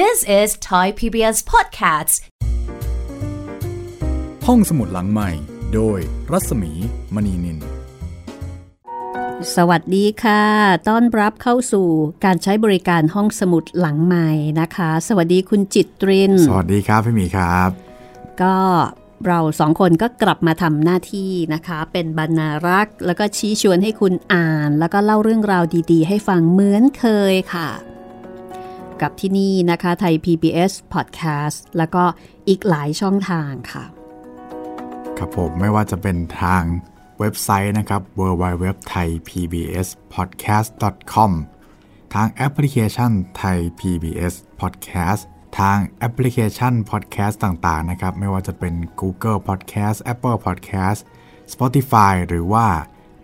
This is Thai PBS Podcasts ห้องสมุดหลังใหม่ โดยรัศมีมณีนิน สวัสดีค่ะ ต้อนรับเข้าสู่การใช้บริการห้องสมุดหลังใหม่นะคะ สวัสดีคุณจิตตริน สวัสดีครับพี่หมีครับ ก็เราสองคนก็กลับมาทำหน้าที่นะคะ เป็นบรรณารักษ์ แล้วก็ชี้ชวนให้คุณอ่าน แล้วก็เล่าเรื่องราวดี ๆ ให้ฟังเหมือนเคยค่ะ กับที่นี่นะคะไทย PBS Podcast แล้วก็อีกหลายช่องทางค่ะ ครับผมไม่ว่าจะเป็นทางเว็บไซต์นะครับ www thai pbs podcast com ทางแอปพลิเคชันไทย PBS Podcast ทางแอปพลิเคชัน Podcast ต่างๆนะครับ ไม่ว่าจะเป็น Google Podcast Apple Podcast Spotify หรือว่า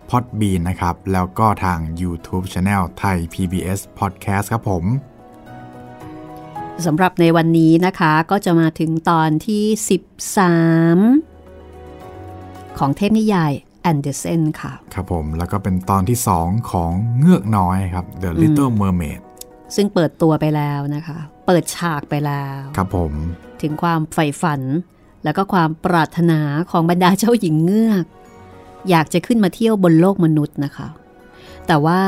Podbean นะครับ แล้วก็ทาง YouTube Channel ไทย PBS Podcast ครับผม สำหรับในวันนี้นะคะก็จะมาถึงตอนที่ 13 ของเทพนิยายแอนเดอร์เซนค่ะ ครับผม แล้วก็เป็นตอนที่ 2 ของเงือกน้อยครับ The Little Mermaid ซึ่งเปิดตัวไปแล้วนะคะ เปิดฉากไปแล้ว ครับผม ถึงความใฝ่ฝัน แล้วก็ความปรารถนาของบรรดาเจ้าหญิงเงือก อยากจะขึ้นมาเที่ยวบนโลกมนุษย์นะคะ แต่ว่า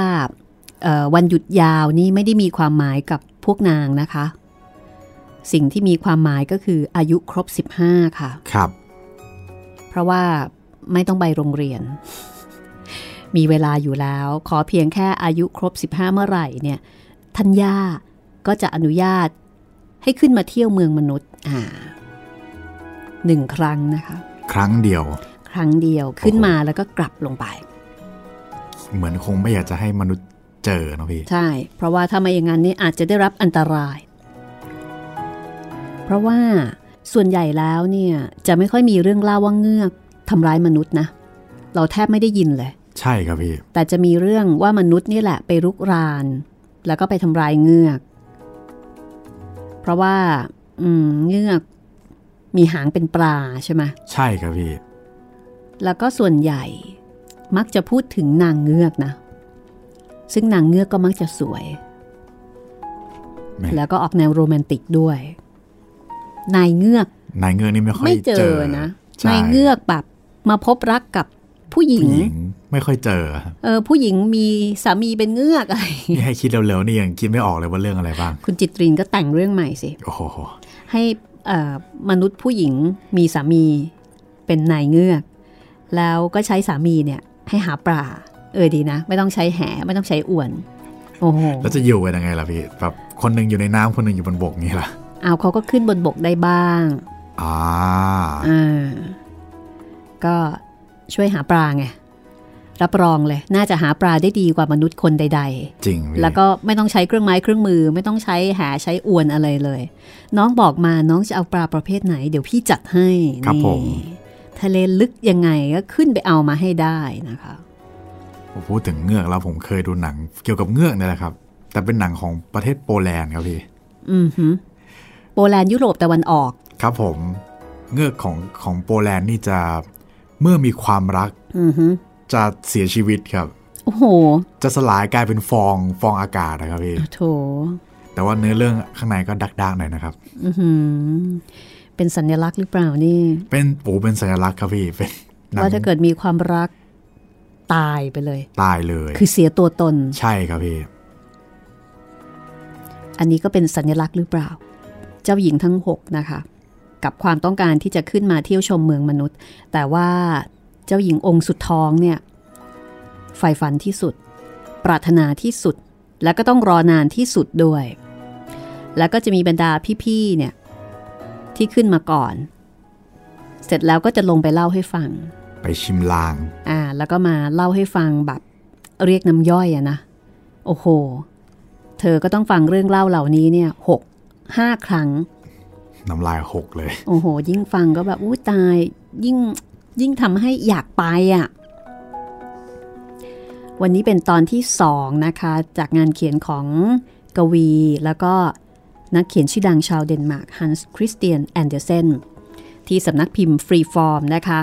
เอ่อวันหยุดยาวนี่ไม่ได้มีความหมายกับพวกนางนะคะ สิ่งที่มีความหมายก็คืออายุครบ 15 ค่ะ ครับ เพราะว่าไม่ต้องไปโรงเรียน มีเวลาอยู่แล้ว ขอเพียงแค่อายุครบ 15 เมื่อไหร่เนี่ยทัญญาก็จะอนุญาตให้ขึ้นมาเที่ยวเมืองมนุษย์ อ่าหนึ่งครั้งนะคะ ครั้งเดียว ครั้งเดียวขึ้นมาแล้วก็กลับลงไป เหมือนคงไม่อยากจะให้มนุษย์เจอเนอะพี่ ใช่ เพราะว่าถ้าไม่อย่างนั้นนี่อาจจะได้รับอันตรายเพ ราะว่าส่วนใหญ่แล้วเนี่ยจะไม่ค่อยมีเรื่องเล่าว่าเงือกทำร้ายมนุษย์นะ เราแทบไม่ได้ยินเลย ใช่ครับพี่ แต่จะมีเรื่องว่ามนุษย์นี่แหละไปรุกราน แล้วก็ไปทำร้ายเงือก เพราะว่าอืมเงือกมีหางเป็นปลาใช่ไหมใช่ครับพี่ แล้วก็ส่วนใหญ่มักจะพูดถึงนางเงือกนะ ซึ่งนางเงือกก็มักจะสวยแม่แล้วก็ออกแนวโรแมนติกด้วย นายเงือก นายเงือกนี่ไม่ค่อยไม่เจเจออนะใช่นายเงือกแบบมาพบรักกับผู้หญิงผู้หญิงไม่ค่อยเจอครับเออผู้หญิงมีสามีเป็นเงือกอะไรนี่ให้คิดเร็วๆนี่ยังคิดไม่ออกเลยว่าเรื่องอะไรบ้าง คุณจิตรินก็แต่งเรื่องใหม่สิโอ้โหให้เอ่อมนุษย์ผู้หญิงมีสามีเป็นนายเงือก แล้วก็ใช้สามีเนี่ยให้หาปลาเออดีนะ ไม่ต้องใช้แหไม่ต้องใช้อวน โอ้โหแล้วจะอยู่กันยังไงล่ะพี่แบบคนหนึ่งอยู่ในน้ำคนหนึ่งอยู่บนบกงี้ล่ะ เอาเขาก็ขึ้นบนบกได้บ้างอ่าอ่าก็ช่วยหาปลาไงรับรองเลย น่าจะหาปลาได้ดีกว่ามนุษย์คนใด ๆ จริงพี่แล้วก็ไม่ต้องใช้เครื่องไม้เครื่องมือ ไม่ต้องใช้แหใช้อวนอะไรเลย น้องบอกมาน้องจะเอาปลาประเภทไหน เดี๋ยวพี่จัดให้ครับนี่ผมทะเลลึกยังไงก็ขึ้นไปเอามาให้ได้นะคะผมพูดถึงเงือกแล้วผมเคยดูหนัง เกี่ยวกับเงือกเนี่ยแหละครับ แต่เป็นหนังของประเทศโปแลนด์ครับพี่ อือหือ โปแลนด์ยุโรปตะวันออก ครับผม เงือกของของโปแลนด์นี่จะเมื่อมีความรักอือหือจะเสียชีวิตครับ โอ้โห จะสลายกลายเป็นฟองฟองอากาศนะครับพี่โถแต่ว่าเนื้อเรื่องข้างในก็ดักๆหน่อยนะครับอือหือเป็นสัญลักษณ์หรือเปล่านี่ เป็นโอ้เป็นสัญลักษณ์ครับพี่เป็นหนังว่าถ้าเกิดมีความรักตายไปเลย ตายเลย คือเสียตัวตน ใช่ครับพี่ อันนี้ก็เป็นสัญลักษณ์หรือเปล่า เจ้าหญิงทั้ง 6 นะคะ กับความต้องการที่จะขึ้นมาเที่ยวชมเมืองมนุษย์ แต่ว่าเจ้าหญิงองค์สุดท้องเนี่ยใฝ่ฝันที่สุด ปรารถนาที่สุด แล้วก็ต้องรอนานที่สุดด้วย แล้วก็จะมีบรรดาพี่ๆเนี่ยที่ขึ้นมาก่อน เสร็จแล้วก็จะลงไปเล่าให้ฟัง ไปชิมลาง อ่า แล้วก็มาเล่าให้ฟังแบบเรียกน้ำย่อยอะนะ โอ้โห เธอก็ต้องฟังเรื่องเล่าเหล่านี้เนี่ยหก ห้าครั้ง น้ำลายหกเลย โอ้โห ยิ่งฟังก็แบบอู้ตาย ยิ่งยิ่งทำให้อยากไปอะ่ะ วันนี้เป็นตอนที่สองนะคะ จากงานเขียนของกวี แล้วก็นักเขียนชื่อดังชาวเดนมาร์กฮันส์คริสเตียนแอนเดอร์เซนที่สำนักพิมพ์ Freeform นะคะ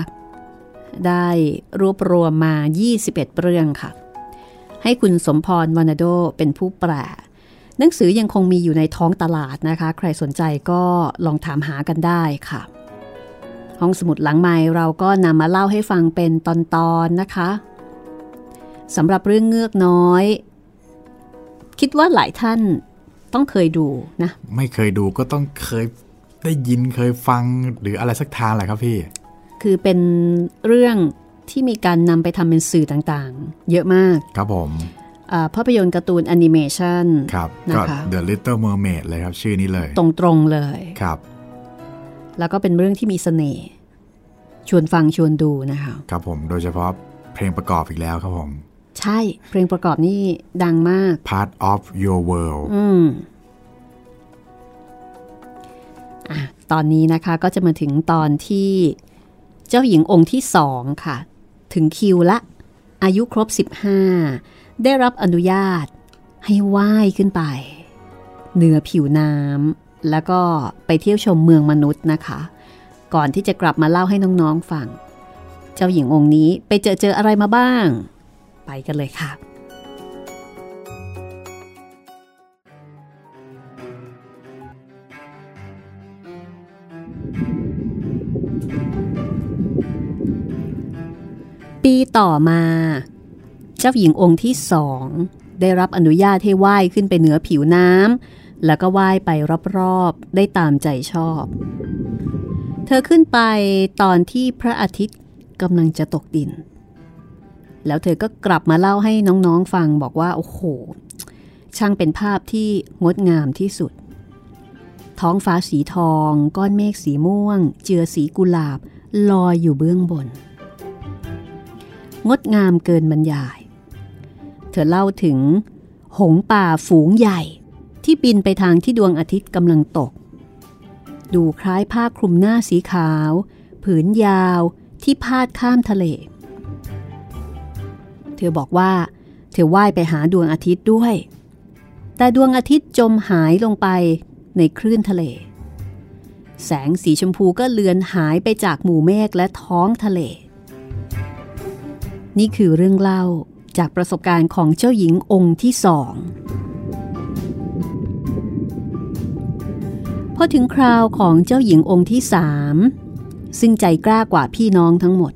ได้รวบรวมมา 21 เรื่องค่ะ ให้คุณสมพรวาร์นาโดเป็นผู้แปล หนังสือยังคงมีอยู่ในท้องตลาดนะคะ ใครสนใจก็ลองถามหากันได้ค่ะ ห้องสมุดหลังไมค์เราก็นำมาเล่าให้ฟังเป็นตอนๆ นะคะสำหรับเรื่องเงือกน้อย คิดว่าหลายท่านต้องเคยดูนะ ไม่เคยดูก็ต้องเคยได้ยินเคยฟังหรืออะไรสักทางแหละครับพี่ คือเป็นเรื่องที่มีการนำไปทำเป็นสื่อต่างๆ เยอะมาก ครับผมอ่า ภาพยนตร์การ์ตูนแอนิเมชันครับนะก็คะ The Little Mermaid เลยครับ ชื่อนี้เลย ตรงๆเลยครับ แล้วก็เป็นเรื่องที่มีเสน่ห์ชวนฟังชวนดูนะคะครับผมโดยเฉพาะเพลงประกอบอีกแล้วครับผม ใช่เพลงประกอบนี่ดังมาก Part of Your World อืมอะตอนนี้นะคะก็จะมาถึงตอนที่เจ้าหญิงองค์ที่สองค่ะ ถึงคิวละ อายุครบ 15 ได้รับอนุญาตให้ว่ายขึ้นไป เหนือผิวน้ำแล้วก็ไปเที่ยวชมเมืองมนุษย์นะคะ ก่อนที่จะกลับมาเล่าให้น้องๆฟัง เจ้าหญิงองค์นี้ไปเจอเจออะไรมาบ้าง ไปกันเลยค่ะปีต่อมา เจ้าหญิงองค์ที่สองได้รับอนุญาตให้ว่ายขึ้นไปเหนือผิวน้ำแล้วก็ว่ายไปรอบๆ ได้ตามใจชอบ เธอขึ้นไปตอนที่พระอาทิตย์กำลังจะตกดิน แล้วเธอก็กลับมาเล่าให้น้องๆฟังบอกว่า โอ้โห ช่างเป็นภาพที่งดงามที่สุด ท้องฟ้าสีทอง ก้อนเมฆสีม่วง เจือสีกุหลาบลอยอยู่เบื้องบน งดงามเกินบรรยาย ธอเล่าถึง หงป่าฝูงใหญ่ ที่บินไปทางที่ดวงอาทิตย์กำลังตก ดูคล้ายผ้าคลุมหน้าสีขาว ผืนยาวที่พาดข้ามทะเล เธอบอกว่า เธอว่ายไปหาดวงอาทิตย์ด้วย แต่ดวงอาทิตย์จมหายลงไปในคลื่นทะเล แสงสีชมพูก็เลือนหายไปจากหมู่เมฆและท้องทะเล นี่คือเรื่องเล่า จากประสบการณ์ของเจ้าหญิงองค์ที่สองพอถึงคราวของเจ้าหญิงองค์ที่สามซึ่งใจกล้ากว่าพี่น้องทั้งหมด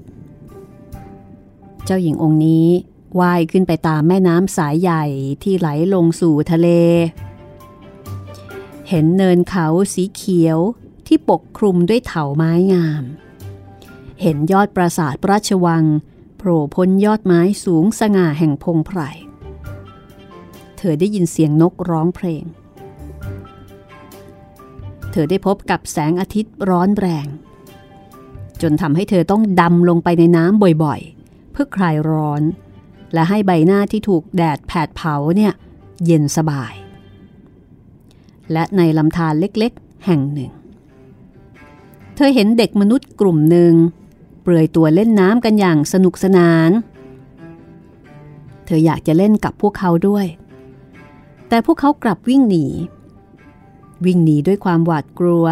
เจ้าหญิงองค์นี้ว่ายขึ้นไปตามแม่น้ำสายใหญ่ที่ไหลลงสู่ทะเล เห็นเนินเขาสีเขียวที่ปกคลุมด้วยเถาไม้งาม เห็นยอดปราสาทราชวัง ล่พ้นยอดไม้สูงสง่าแห่งพงไพร เธอได้ยินเสียงนกร้องเพลง เธอได้พบกับแสงอาทิตย์ร้อนแรง จนทำให้เธอต้องดำลงไปในน้ำบ่อยๆ เพื่อคลายร้อน และให้ใบหน้าที่ถูกแดดแผดเผาเนี่ยเย็นสบาย และในลำธารเล็กๆ แห่งหนึ่ง เธอเห็นเด็กมนุษย์กลุ่มหนึ่ง เปลือยตัวเล่นน้ำกันอย่างสนุกสนาน เธออยากจะเล่นกับพวกเขาด้วย แต่พวกเขากลับวิ่งหนี วิ่งหนีด้วยความหวาดกลัว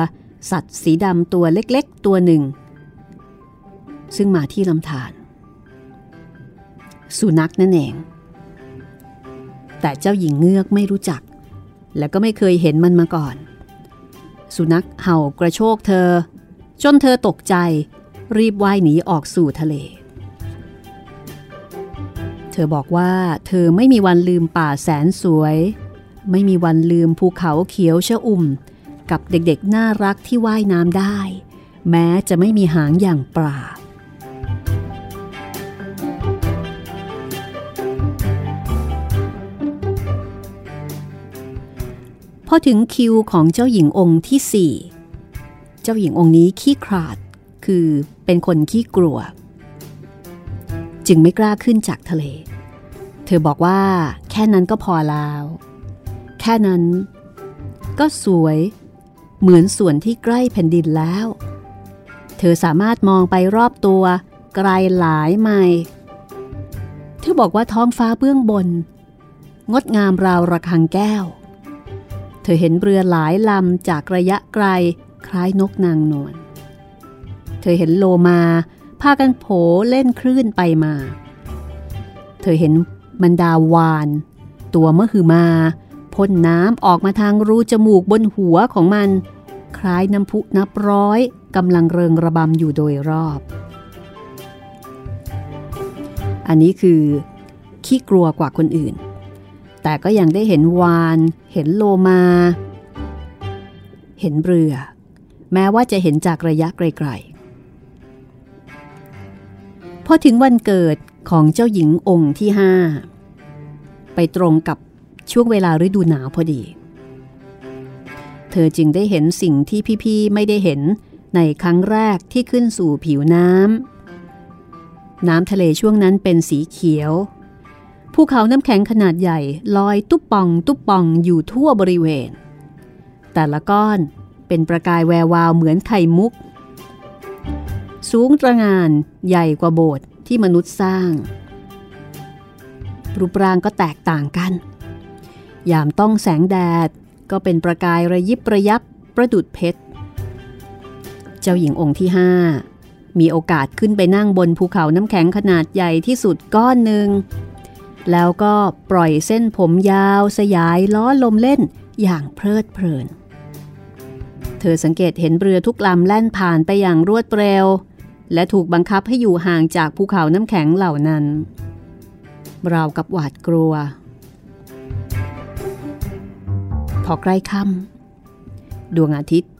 สัตว์สีดำตัวเล็กๆ ตัวหนึ่ง ซึ่งมาที่ลำธารสุนัขนั่นเอง แต่เจ้าหญิงเงือกไม่รู้จัก และก็ไม่เคยเห็นมันมาก่อน สุนัขเห่ากระโชกเธอ จนเธอตกใจ รีบว่ายหนีออกสู่ทะเล เธอบอกว่าเธอไม่มีวันลืมป่าแสนสวย ไม่มีวันลืมภูเขาเขียวชะอุ่ม กับเด็กๆน่ารักที่ว่ายน้ำได้ แม้จะไม่มีหางอย่างปลาพอถึงคิวของเจ้าหญิงองค์ที่สี่ เจ้าหญิงองค์นี้ขี้ขลาด คือเป็นคนขี้กลัว จึงไม่กล้าขึ้นจากทะเล เธอบอกว่าแค่นั้นก็พอแล้ว แค่นั้น ก็สวยเหมือนส่วนที่ใกล้แผ่นดินแล้ว เธอสามารถมองไปรอบตัวไกลหลายไมล์เธอบอกว่าท้องฟ้าเบื้องบน งดงามราวระฆังแก้ว เธอเห็นเรือหลายลำจากระยะไกลคล้ายนกนางนวล เธอเห็นโลมาพากันโผเล่นคลื่นไปมา เธอเห็นบรรดาวาน ตัวมะฮือมาพ่นน้ำออกมาทางรูจมูกบนหัวของมัน คล้ายน้ำพุนับร้อยกำลังเริงระบำอยู่โดยรอบ อันนี้คือขี้กลัวกว่าคนอื่น แต่ก็ยังได้เห็นวาน เห็นโลมา เห็นเรือ แม้ว่าจะเห็นจากระยะไกลๆ อถึงวันเกิดของเจ้าหญิงองค์ที่ห้าไปตรงกับช่วงเวลาฤดูหนาวพอดี เธอจึงได้เห็นสิ่งที่พี่ๆไม่ได้เห็นในครั้งแรกที่ขึ้นสู่ผิวน้ำ น้ำทะเลช่วงนั้นเป็นสีเขียว ภูเขาน้ำแข็งขนาดใหญ่ลอยตุ๊บปอง ตุ๊บปองอยู่ทั่วบริเวณ แต่ละก้อนเป็นประกายแวววาวเหมือนไข่มุก สูงตระงานใหญ่กว่าโบสถ์ที่มนุษย์สร้าง รูปร่างก็แตกต่างกัน ยามต้องแสงแดดก็เป็นประกายระยิบระยับประดุดเพชร เจ้าหญิงองค์ที่ห้ามีโอกาสขึ้นไปนั่งบนภูเขาน้ำแข็งขนาดใหญ่ที่สุดก้อนหนึ่ง แล้วก็ปล่อยเส้นผมยาวสยายล้อลมเล่นอย่างเพลิดเพลิน เธอสังเกตเห็นเรือทุกลำแล่นผ่านไปอย่างรวดเร็ว และถูกบังคับให้อยู่ห่างจากภูเขาน้ำแข็งเหล่านั้น ราวกับหวาดกลัว พอใกล้ค่ำดวงอาทิตย์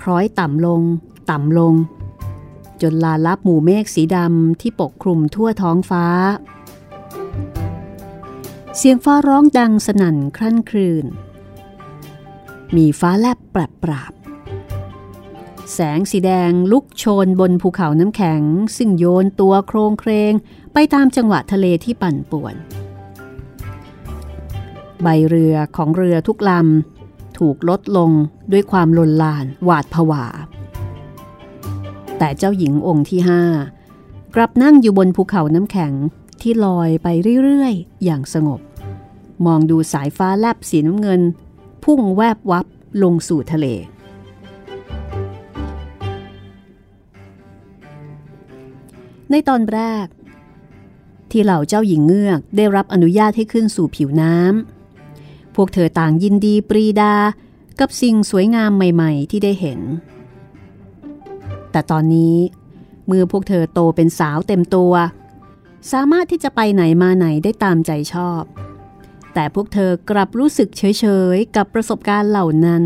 คล้อยต่ำลง ต่ำลง จนลาลับหมู่เมฆสีดำที่ปกคลุมทั่วท้องฟ้า เสียงฟ้าร้องดังสนั่นครั่นครืน มีฟ้าแลบปรับปราบ แสงสีแดงลุกโชนบนภูเขาน้ำแข็ง ซึ่งโยนตัวโครงเครง ไปตามจังหวะทะเลที่ปั่นป่วน ใบเรือของเรือทุกลำถูกลดลงด้วยความลนลานหวาดผวา แต่เจ้าหญิงองค์ที่ห้ากลับนั่งอยู่บนภูเขาน้ำแข็งที่ลอยไปเรื่อยๆ อย่างสงบ มองดูสายฟ้าแลบสีน้ำเงิน พุ่งแวบวับลงสู่ทะเล ในตอนแรก ที่เหล่าเจ้าหญิงเงือกได้รับอนุญาตให้ขึ้นสู่ผิวน้ำพวกเธอต่างยินดีปรีดากับสิ่งสวยงามใหม่ ๆ ที่ได้เห็น แต่ตอนนี้เมื่อพวกเธอโตเป็นสาวเต็มตัว สามารถที่จะไปไหนมาไหนได้ตามใจชอบ แต่พวกเธอกลับรู้สึกเฉยๆ กับประสบการณ์เหล่านั้น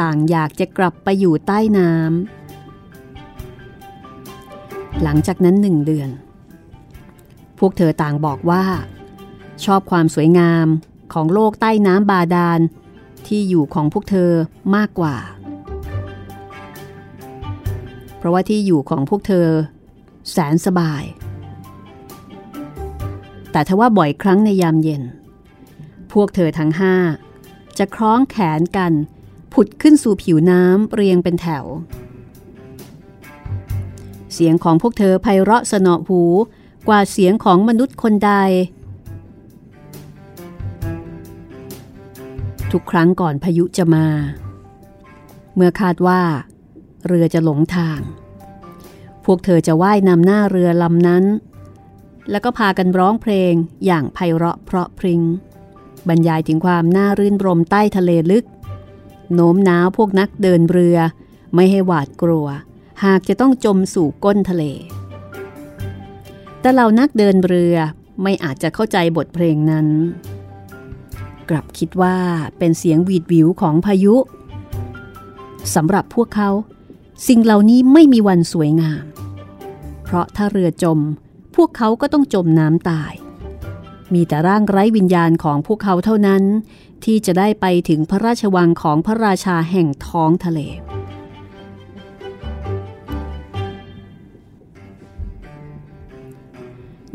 ต่างอยากจะกลับไปอยู่ใต้น้ำ หลังจากนั้นหนึ่งเดือน พวกเธอต่างบอกว่า ชอบความสวยงามของโลกใต้น้ำบาดาล ที่อยู่ของพวกเธอมากกว่า เพราะว่าที่อยู่ของพวกเธอ แสนสบาย แต่ทว่าบ่อยครั้งในยามเย็น พวกเธอทั้งห้าจะคล้องแขนกัน ผุดขึ้นสู่ผิวน้ำเรียงเป็นแถว เสียงของพวกเธอไพเราะสนอหูกว่าเสียงของมนุษย์คนใด ทุกครั้งก่อนพายุจะมา เมื่อคาดว่า เรือจะหลงทาง พวกเธอจะว่ายนำหน้าเรือลำนั้น แล้วก็พากันร้องเพลงอย่างไพเราะเพราะพริง้งบรรยายถึงความน่ารื่นรมใต้ทะเลลึก โน้มน้าวพวกนักเดินเรือไม่ให้หวาดกลัว หากจะต้องจมสู่ก้นทะเล แต่เหล่านักเดินเรือไม่อาจจะเข้าใจบทเพลงนั้น กลับคิดว่าเป็นเสียงหวีดวิวของพายุสำหรับพวกเขา สิ่งเหล่านี้ไม่มีวันสวยงาม เพราะถ้าเรือจม พวกเขาก็ต้องจมน้ำตาย มีแต่ร่างไร้วิญญาณของพวกเขาเท่านั้น ที่จะได้ไปถึงพระราชวังของพระราชาแห่งท้องทะเล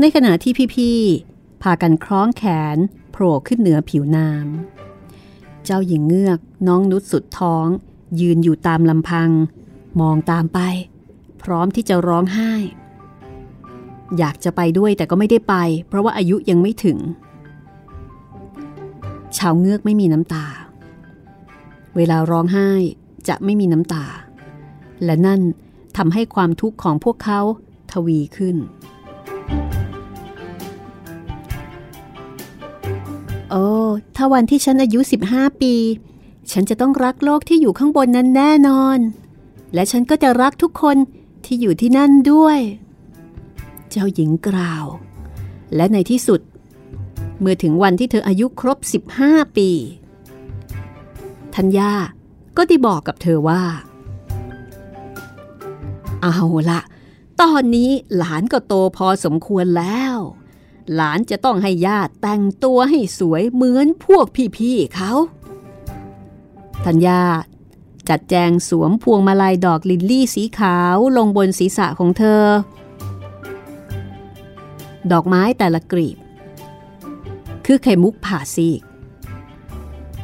ในขณะที่พี่ๆพากันคล้องแขนโผล่ขึ้นเหนือผิวน้ำเจ้าหญิงเงือกน้องนุชสุดท้อง ยืนอยู่ตามลำพัง มองตามไป พร้อมที่จะร้องไห้ อยากจะไปด้วยแต่ก็ไม่ได้ไป เพราะว่าอายุยังไม่ถึง ชาวเงือกไม่มีน้ำตา เวลาร้องไห้จะไม่มีน้ำตา และนั่นทำให้ความทุกข์ของพวกเขาทวีขึ้น โอ้ถ้าวันที่ฉันอายุ 15 ปี ฉันจะต้องรักโลกที่อยู่ข้างบนนั้นแน่นอน และฉันก็จะรักทุกคนที่อยู่ที่นั่นด้วย เจ้าหญิงกล่าว และในที่สุด เมื่อถึงวันที่เธออายุครบ 15 ปีธัญญาก็ได้บอกกับเธอว่า เอาละ ตอนนี้หลานก็โตพอสมควรแล้ว หลานจะต้องให้ญาติแต่งตัวให้สวยเหมือนพวกพี่ๆเขาธัญญาจัดแจงสวมพวงมาลัยดอกลิลลี่สีขาวลงบนศีรษะของเธอ ดอกไม้แต่ละกลีบ คือไข่มุกผ่าซีก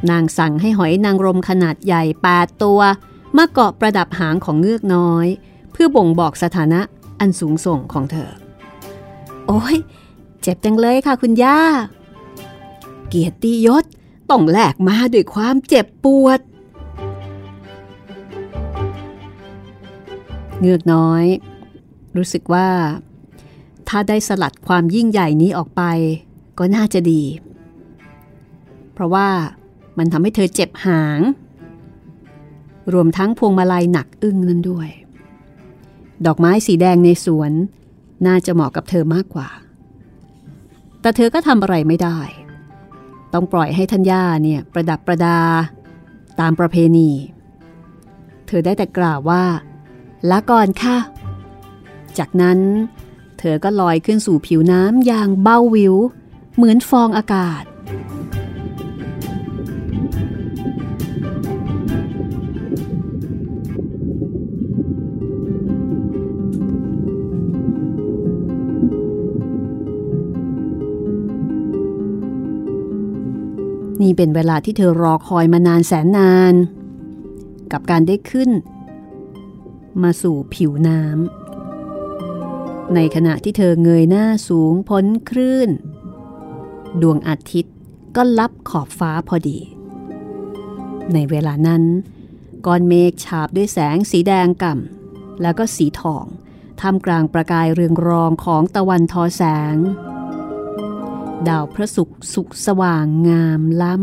นางสั่งให้หอยนางรมขนาดใหญ่แปดตัวมาเกาะประดับหางของเงือกน้อย เพื่อบ่งบอกสถานะอันสูงส่งของเธอ โอ้ย เจ็บจังเลยค่ะคุณย่า เกียรติยศต้องแลกมาด้วยความเจ็บปวด เงือกน้อย รู้สึกว่า ถ้าได้สลัดความยิ่งใหญ่นี้ออกไป ก็น่าจะดี เพราะว่ามันทำให้เธอเจ็บหาง รวมทั้งพวงมาลัยหนักอึ้งนั้นด้วย ดอกไม้สีแดงในสวน น่าจะเหมาะกับเธอมากกว่า แต่เธอก็ทำอะไรไม่ได้ ต้องปล่อยให้ทัญญาเนี่ยประดับประดา ตามประเพณี เธอได้แต่กล่าวว่าละก่อนค่ะ จากนั้นเธอก็ลอยขึ้นสู่ผิวน้ำอย่างเบ้าวิว เหมือนฟองอากาศ นี่เป็นเวลาที่เธอรอคอยมานานแสนนาน กับการได้ขึ้น มาสู่ผิวน้ำในขณะที่เธอเงยหน้าสูงพ้นคลื่น ดวงอาทิตย์ก็ลับขอบฟ้าพอดี ในเวลานั้นก้อนเมฆฉาบด้วยแสงสีแดงก่ำแล้วก็สีทองท่ามกลางประกายเรืองรองของตะวันทอแสง ดาวพระศุกร์สุกสว่างงามล้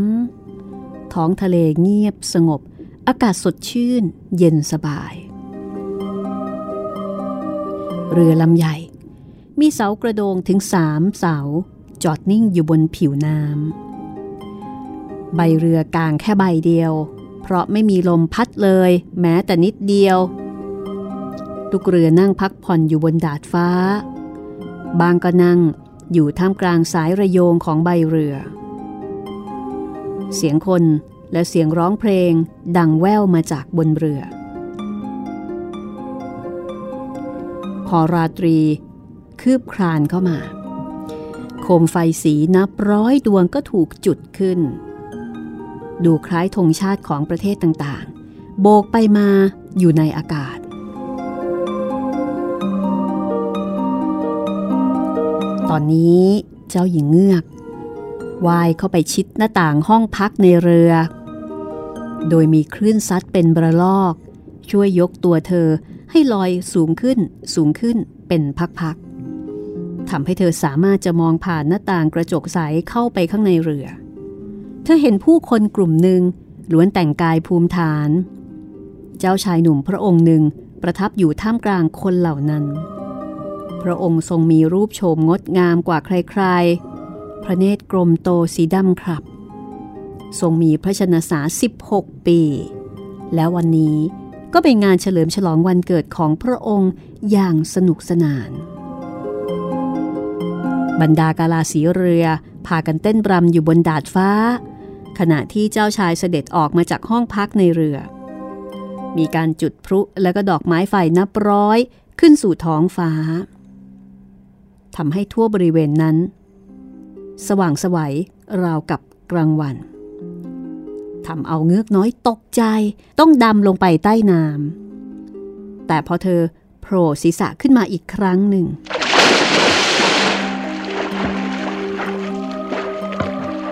ำ ท้องทะเลเงียบสงบ อากาศสดชื่นเย็นสบาย เรือลำใหญ่ มีเสากระโดงถึงสามเสา จอดนิ่งอยู่บนผิวน้ำ ใบเรือกลางแค่ใบเดียว เพราะไม่มีลมพัดเลย แม้แต่นิดเดียวทุกเรือนั่งพักผ่อนอยู่บนดาดฟ้า บางก็นั่ง อยู่ท่ามกลางสายระโยงของใบเรือ เสียงคนและเสียงร้องเพลงดังแว่วมาจากบนเรือ พอราตรี คืบคลานเข้ามา โคมไฟสีนับร้อยดวงก็ถูกจุดขึ้น ดูคล้ายธงชาติของประเทศต่างๆ โบกไปมาอยู่ในอากาศ ตอนนี้เจ้าหญิงเงือกว่ายเข้าไปชิดหน้าต่างห้องพักในเรือ โดยมีคลื่นซัดเป็นบระลอก ช่วยยกตัวเธอให้ลอยสูงขึ้นสูงขึ้นเป็นพักๆทำให้เธอสามารถจะมองผ่านหน้าต่างกระจกใสเข้าไปข้างในเรือ เธอเห็นผู้คนกลุ่มหนึ่งล้วนแต่งกายภูมิฐาน เจ้าชายหนุ่มพระองค์หนึ่งประทับอยู่ท่ามกลางคนเหล่านั้น พระองค์ทรงมีรูปโฉมงดงามกว่าใครๆ พระเนตรกลมโตสีดำครับ ทรงมีพระชนสา16 ปี แล้ววันนี้ก็เป็นงานเฉลิมฉลองวันเกิดของพระองค์อย่างสนุกสนาน บรรดากาลาสีเรือพากันเต้นรำอยู่บนดาดฟ้า ขณะที่เจ้าชายเสด็จออกมาจากห้องพักในเรือ มีการจุดพลุและก็ดอกไม้ไฟนับร้อยขึ้นสู่ท้องฟ้า ทำให้ทั่วบริเวณนั้น สว่างสวัยราวกับกลางวันทำเอาเงือกน้อยตกใจต้องดำลงไปใต้น้ำแต่พอเธอโผล่ศีรษะขึ้นมาอีกครั้งหนึ่ง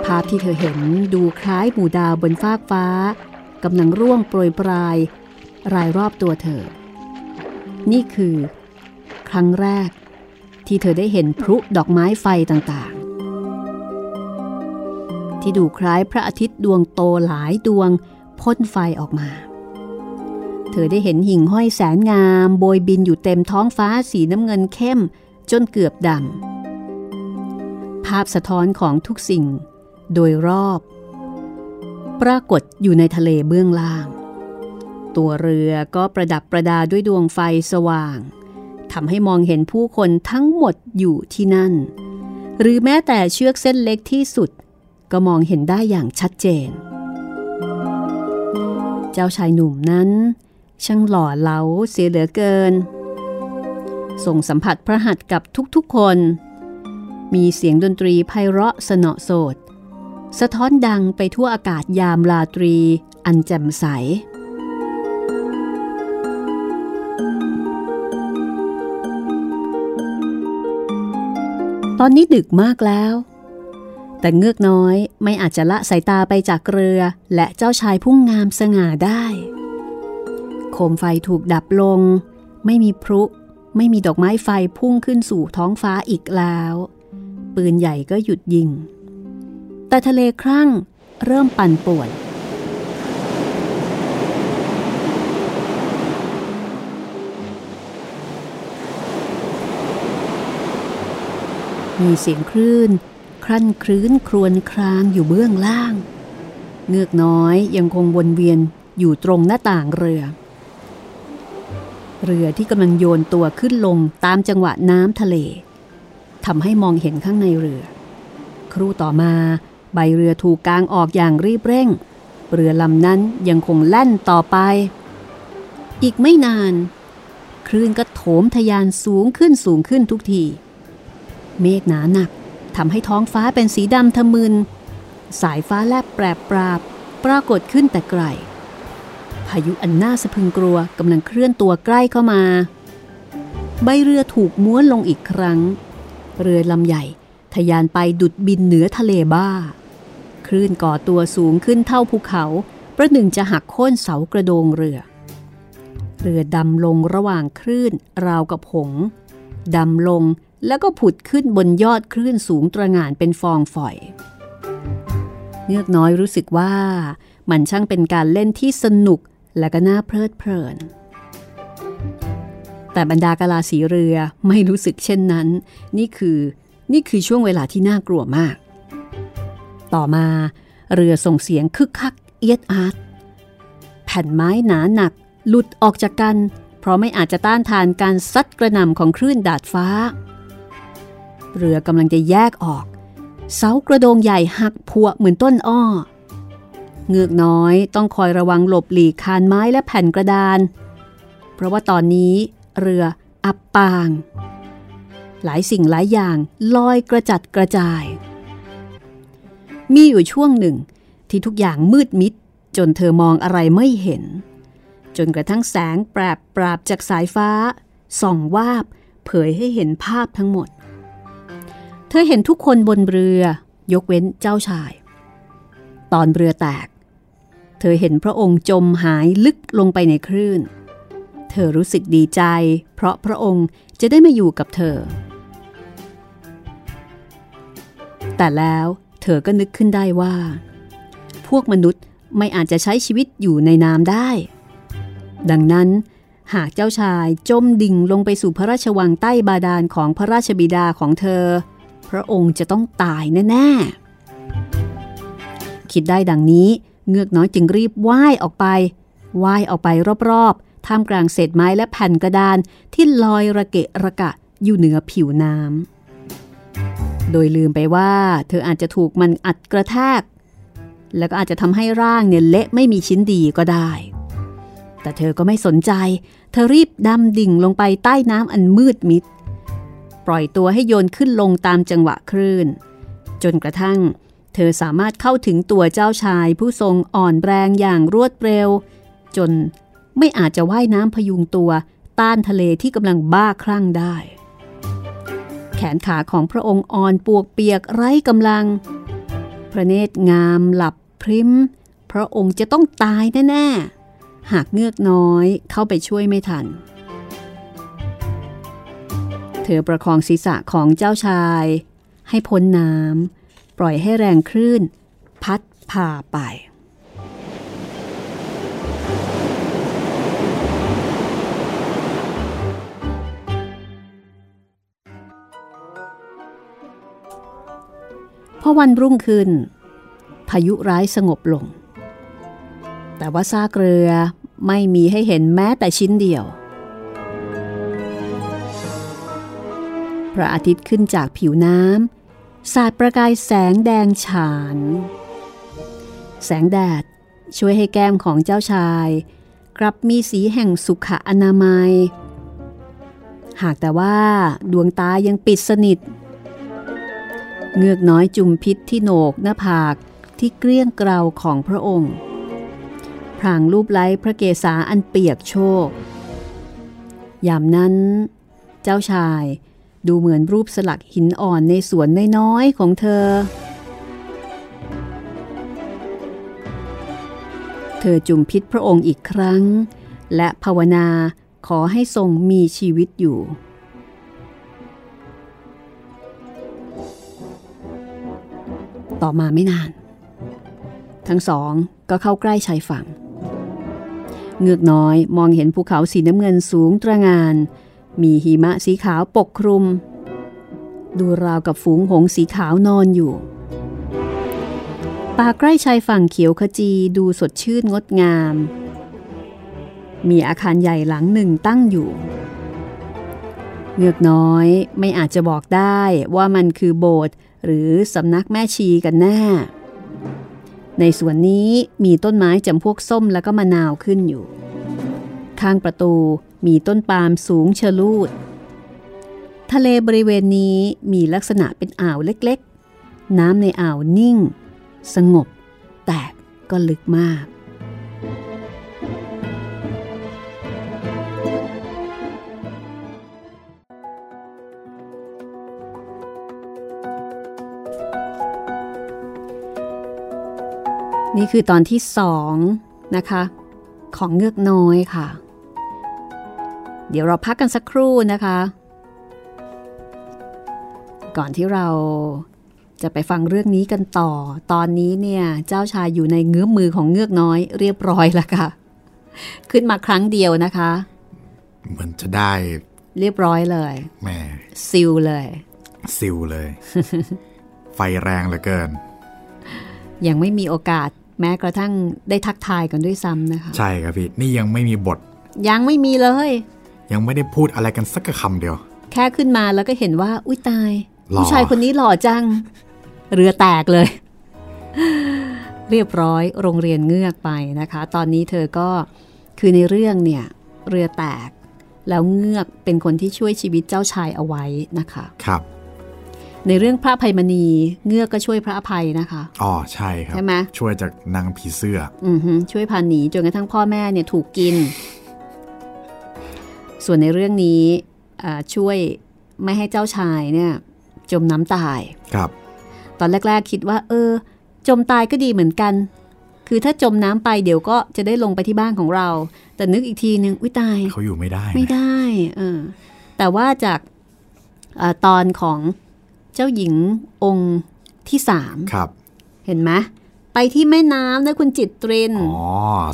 ภาพที่เธอเห็นดูคล้ายหมู่ดาวบนฟากฟ้ากำลังร่วงโปรยปลาย รายรอบตัวเธอ นี่คือ ครั้งแรก ที่เธอได้เห็นพลุดอกไม้ไฟต่างๆ ที่ดูคล้ายพระอาทิตย์ดวงโตหลายดวงพ่นไฟออกมา เธอได้เห็นหิ่งห้อยแสนงาม โบยบินอยู่เต็มท้องฟ้าสีน้ำเงินเข้ม จนเกือบดำภาพสะท้อนของทุกสิ่ง โดยรอบ ปรากฏอยู่ในทะเลเบื้องล่าง ตัวเรือก็ประดับประดาด้วยดวงไฟสว่าง ทำให้มองเห็นผู้คนทั้งหมดอยู่ที่นั่น หรือแม้แต่เชือกเส้นเล็กที่สุด ก็มองเห็นได้อย่างชัดเจน เจ้าชายหนุ่มนั้น ช่างหล่อเหลาเสียเหลือเกิน ส่งสัมผัสพระหัตถ์กับทุกๆคน มีเสียงดนตรีไพเราะสนอโสดสะท้อนดังไปทั่วอากาศยามราตรีอันแจ่มใส อนนี้ดึกมากแล้ว แต่เงือกน้อยไม่อาจจะละสายตาไปจากเรือและเจ้าชายพุ่งงามสง่าได้ โคมไฟถูกดับลง ไม่มีพลุไม่มีดอกไม้ไฟพุ่งขึ้นสู่ท้องฟ้าอีกแล้ว ปืนใหญ่ก็หยุดยิง แต่ทะเลครั่งเริ่มปั่นป่วน มีเสียงคลื่น ครั่นครื้นครวนครางอยู่เบื้องล่าง เงือกน้อยยังคงวนเวียนอยู่ตรงหน้าต่างเรือ เรือที่กำลังโยนตัวขึ้นลงตามจังหวะน้ำทะเลทำให้มองเห็นข้างในเรือ ครู่ต่อมาใบเรือถูกกางออกอย่างรีบเร่ง เรือลำนั้นยังคงแล่นต่อไป อีกไม่นาน คลื่นก็โถมทยานสูงขึ้นสูงขึ้นทุกที เมฆหนาหนักทำให้ท้องฟ้าเป็นสีดำทะมึน สายฟ้าแลบแปรปราบ ปรากฏขึ้นแต่ไกล พายุอันน่าสะพึงกลัวกำลังเคลื่อนตัวใกล้เข้ามา ใบเรือถูกม้วนลงอีกครั้ง เรือลำใหญ่ทะยานไปดุดบินเหนือทะเลบ้า คลื่นก่อตัวสูงขึ้นเท่าภูเขา ประหนึ่งจะหักโค่นเสากระโดงเรือ เรือดำลงระหว่างคลื่นราวกับหงดำลง แล้วก็ผุดขึ้นบนยอดคลื่นสูงตระหง่านเป็นฟองฝอย เงือกน้อยรู้สึกว่ามันช่างเป็นการเล่นที่สนุกและก็น่าเพลิดเพลิน แต่บรรดากาลาสีเรือไม่รู้สึกเช่นนั้น นี่คือนี่คือช่วงเวลาที่น่ากลัวมาก ต่อมาเรือส่งเสียงคึกคักเอียดอาร์ตแผ่นไม้หนาหนักหลุดออกจากกัน เพราะไม่อาจจะต้านทานการซัดกระหน่ำของคลื่นดาดฟ้า เรือกำลังจะแยกออก เสากระโดงใหญ่หักพัวเหมือนต้นอ้อ เงือกน้อยต้องคอยระวังหลบหลีกคานไม้และแผ่นกระดาน เพราะว่าตอนนี้เรืออับปาง หลายสิ่งหลายอย่างลอยกระจัดกระจาย มีอยู่ช่วงหนึ่งที่ทุกอย่างมืดมิด จนเธอมองอะไรไม่เห็น จนกระทั่งแสงแปรบปราบจากสายฟ้าส่องวาบเผยให้เห็นภาพทั้งหมด ธอเห็นทุกคนบนเรือยกเว้นเจ้าชาย ตอนเรือแตก เธอเห็นพระองค์จมหายลึกลงไปในคลื่น เธอรู้สึกดีใจ เพราะพระองค์จะได้มาอยู่กับเธอ แต่แล้วเธอก็นึกขึ้นได้ว่า พวกมนุษย์ไม่อาจจะใช้ชีวิตอยู่ในน้ำได้ ดังนั้นหากเจ้าชายจมดิ่งลงไปสู่พระราชวังใต้บาดาลของพระราชบิดาของเธอ ระองค์จะต้องตายแน่ๆ คิดได้ดังนี้เงือกน้อยจึงรีบว่ายออกไปว่ายออกไปรอบๆ ท่ามกลางเศษไม้และแผ่นกระดานที่ลอยระเกะระกะอยู่เหนือผิวน้ำ โดยลืมไปว่าเธออาจจะถูกมันอัดกระแทก แล้วก็อาจจะทำให้ร่างเนี่ยเละไม่มีชิ้นดีก็ได้ แต่เธอก็ไม่สนใจ เธอรีบดำดิ่งลงไปใต้น้ำอันมืดมิด ปล่อยตัวให้โยนขึ้นลงตามจังหวะคลื่น จนกระทั่ง เธอสามารถเข้าถึงตัวเจ้าชายผู้ทรงอ่อนแรงอย่างรวดเร็ว จนไม่อาจจะว่ายน้ำพยุงตัวต้านทะเลที่กำลังบ้าคลั่งได้ แขนขาของพระองค์อ่อนปวกเปียกไร้กำลัง พระเนตรงามหลับพริมพระองค์จะต้องตายแน่ ๆ หากเงือกน้อยเข้าไปช่วยไม่ทัน เธอประคองศีรษะของเจ้าชาย ให้พ้นน้ำปล่อยให้แรงคลื่น พัดพาไป พอวันรุ่งขึ้น พายุร้ายสงบลง แต่ว่าซากเรือไม่มีให้เห็นแม้แต่ชิ้นเดียว พระอาทิตย์ขึ้นจากผิวน้ำสาดประกายแสงแดงฉาน แสงแดดช่วยให้แก้มของเจ้าชาย กลับมีสีแห่งสุขอนามัย หากแต่ว่าดวงตายังปิดสนิท เงือกน้อยจุมพิษที่โหนกหน้าผากที่เกลี้ยงเกลาของพระองค์พรางรูปไล้พระเกศาอันเปียกโชกยามนั้น เจ้าชาย ดูเหมือนรูปสลักหินอ่อนในสวนน้อยๆของเธอ เธอจุมพิษพระองค์อีกครั้ง และภาวนาขอให้ทรงมีชีวิตอยู่ ต่อมาไม่นาน ทั้งสองก็เข้าใกล้ชายฝั่ง เงือกน้อยมองเห็นภูเขาสีน้ำเงินสูงตระงาน มีหิมะสีขาวปกคลุม ดูราวกับฝูงหงสีขาวนอนอยู่ ป่าใกล้ชายฝั่งเขียวขจีดูสดชื่นงดงาม มีอาคารใหญ่หลังหนึ่งตั้งอยู่เงือกน้อยไม่อาจจะบอกได้ว่ามันคือโบสถ์หรือสำนักแม่ชีกันแน่ ในส่วนนี้มีต้นไม้จำพวกส้มแล้วก็มะนาวขึ้นอยู่ ข้างประตู มีต้นปาล์มสูงเชลูด ทะเลบริเวณนี้มีลักษณะเป็นอ่าวเล็กๆ น้ำในอ่าวนิ่ง สงบ แต่ก็ลึกมาก นี่คือตอนที่สองนะคะ ของเงือกน้อยค่ะ เดี๋ยวเราพักกันสักครู่นะคะ ก่อนที่เราจะไปฟังเรื่องนี้กันต่อ ตอนนี้เนี่ยเจ้าชายอยู่ในเงื้อมมือของเงือกน้อยเรียบร้อยแล้วค่ะ ขึ้นมาครั้งเดียวนะคะเหมือนจะได้ เรียบร้อยเลยแหมซิลเลย ซิลเลย ไฟแรงเหลือเกิน ยังไม่มีโอกาสแม้กระทั่งได้ทักทายกันด้วยซ้ำนะคะ ใช่ครับพี่ นี่ยังไม่มีบท ยังไม่มีเลย ยังไม่ได้พูดอะไรกันสักคำเดียว แค่ขึ้นมาแล้วก็เห็นว่า อุ้ยตายหล่อผู้ชายคนนี้หล่อจัง เรือแตกเลย เรียบร้อยโรงเรียนเงือกไปนะคะ ตอนนี้เธอก็คือในเรื่องเนี่ย เรือแตก แล้วเงือกเป็นคนที่ช่วยชีวิตเจ้าชายเอาไว้นะคะครับ ในเรื่องพระอภัยมณีเงือกก็ช่วยพระอภัยนะคะอ๋อใช่ครับใช่ไหมช่วยจากนางผีเสื้อ อือฮึช่วยพาหนีจนกระทั่งพ่อแม่เนี่ยถูกกิน ส่วนในเรื่องนี้อ่าช่วยไม่ให้เจ้าชายเนี่ยจมน้ำตาย ครับ ตอนแรก ๆ คิดว่า เออ จมตายก็ดีเหมือนกัน คือถ้าจมน้ำไปเดี๋ยวก็จะได้ลงไปที่บ้านของเรา แต่นึกอีกทีนึง อุ้ยตาย เขาอยู่ไม่ได้นะไม่ได้เออแต่ว่าจากอาตอนของเจ้าหญิงองค์ที่สามครับ เห็นไหมไปที่แม่น้ำนะคุณจิตเตรนอ๋อ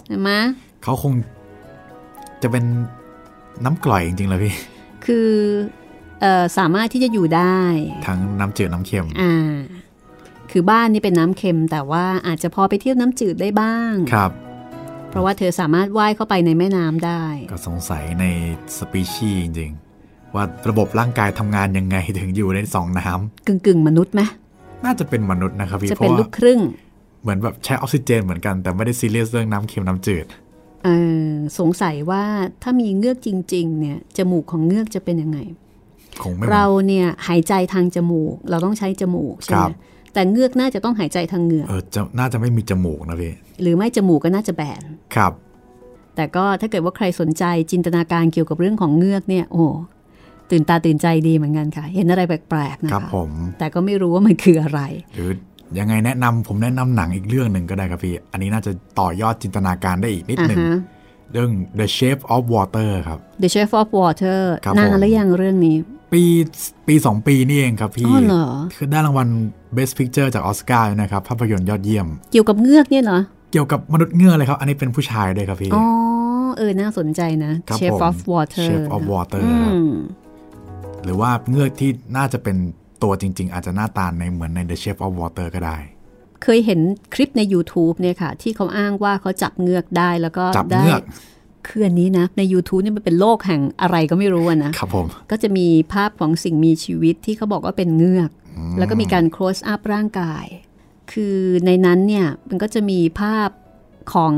เห็นไหมเขาคงจะเป็น น้ำกร่อยจริงๆเลยพี่ คือเออสามารถที่จะอยู่ได้ ทั้งน้ำจืดน้ำเค็มอ่าคือบ้านนี่เป็นน้ำเค็ม แต่ว่าอาจจะพอไปเที่ยวน้ำจืดได้บ้างครับเพราะว่าเธอสามารถว่ายเข้าไปในแม่น้ำได้ ก็สงสัยในสปีชีส์จริงๆ ว่าระบบร่างกายทำงานยังไงถึงอยู่ในสองน้กึ่งกึ่งๆมนุษย์ไหมำน่าจะเป็นมนุษย์นะครับพี่จะเพเป็นราะลูว่ากครึ่ง เหมือนแบบใช้ออกซิเจนเหมือนกันแต่ไม่ได้ซีเรียสเรื่องน้ำเค็มน้ำจืดเออ สงสัยว่าถ้ามีเงือกจริง ๆ เนี่ยจมูกของเงือกจะเป็นยังไงคงไม่หมือนเราเนี่ยหายใจทางจมูก เราต้องใช้จมูกใช่คไหรัมบแต่เงือกน่าจะต้องหายใจทางเหงือกเออจะน่าจะไม่มีจมูกนะพี่หรือไม่จมูกก็น่าจะแบนครับ แต่ก็ถ้าเกิดว่าใครสนใจจินตนาการเกี่ยวกับเรื่องของเงือกเนี่ย โอ้ตื่นตาตื่นใจดีเหมือนกันค่ะ เห็นอะไรแปลกๆนะครับผมแต่ก็ไม่รู้ว่ามันคืออะไร หรือ ยังไงแนะนำผมแนะนำหนังอีกเรื่องหนึ่งก็ได้ครับพี่ อันนี้น่าจะต่อยอดจินตนาการได้อีกนิดอ่าหนึ่งฮะเรื่อง The Shape of Water ครับ The Chef of Water ครับนานผมแล้วยังเรื่องนี้ ปีปีสองปีนี่เองครับพี่อ๋อเหรอคือได้รางวัล Best Picture จากออสการ์นะครับ ภาพยนตร์ยอดเยี่ยม เกี่ยวกับเงือกเนี่ยเหรอ เกี่ยวกับมนุษย์เงือกเลยครับ อันนี้เป็นผู้ชายด้วยครับพี่ อ๋อ เออ น่าสนใจนะครับ Chef ผม of Water Chef of Water อืครับมหรือว่าเงือกที่น่าจะเป็น ตัวจริง ๆ อาจจะหน้าตาในเหมือนใน The Chef of Water ก็ได้ เคยเห็นคลิปใน YouTube เนี่ยค่ะ ที่เขาอ้างว่าเขาจับเงือกได้แล้วก็จับได้เงือกคืออันนี้นะ ใน YouTube นี่มันเป็นโลกแห่งอะไรก็ไม่รู้อะนะครับผมก็จะมีภาพของสิ่งมีชีวิตที่เขาบอกว่าเป็นเงือก แล้วก็มีการ close up ร่างกาย คือในนั้นเนี่ยมันก็จะมีภาพของ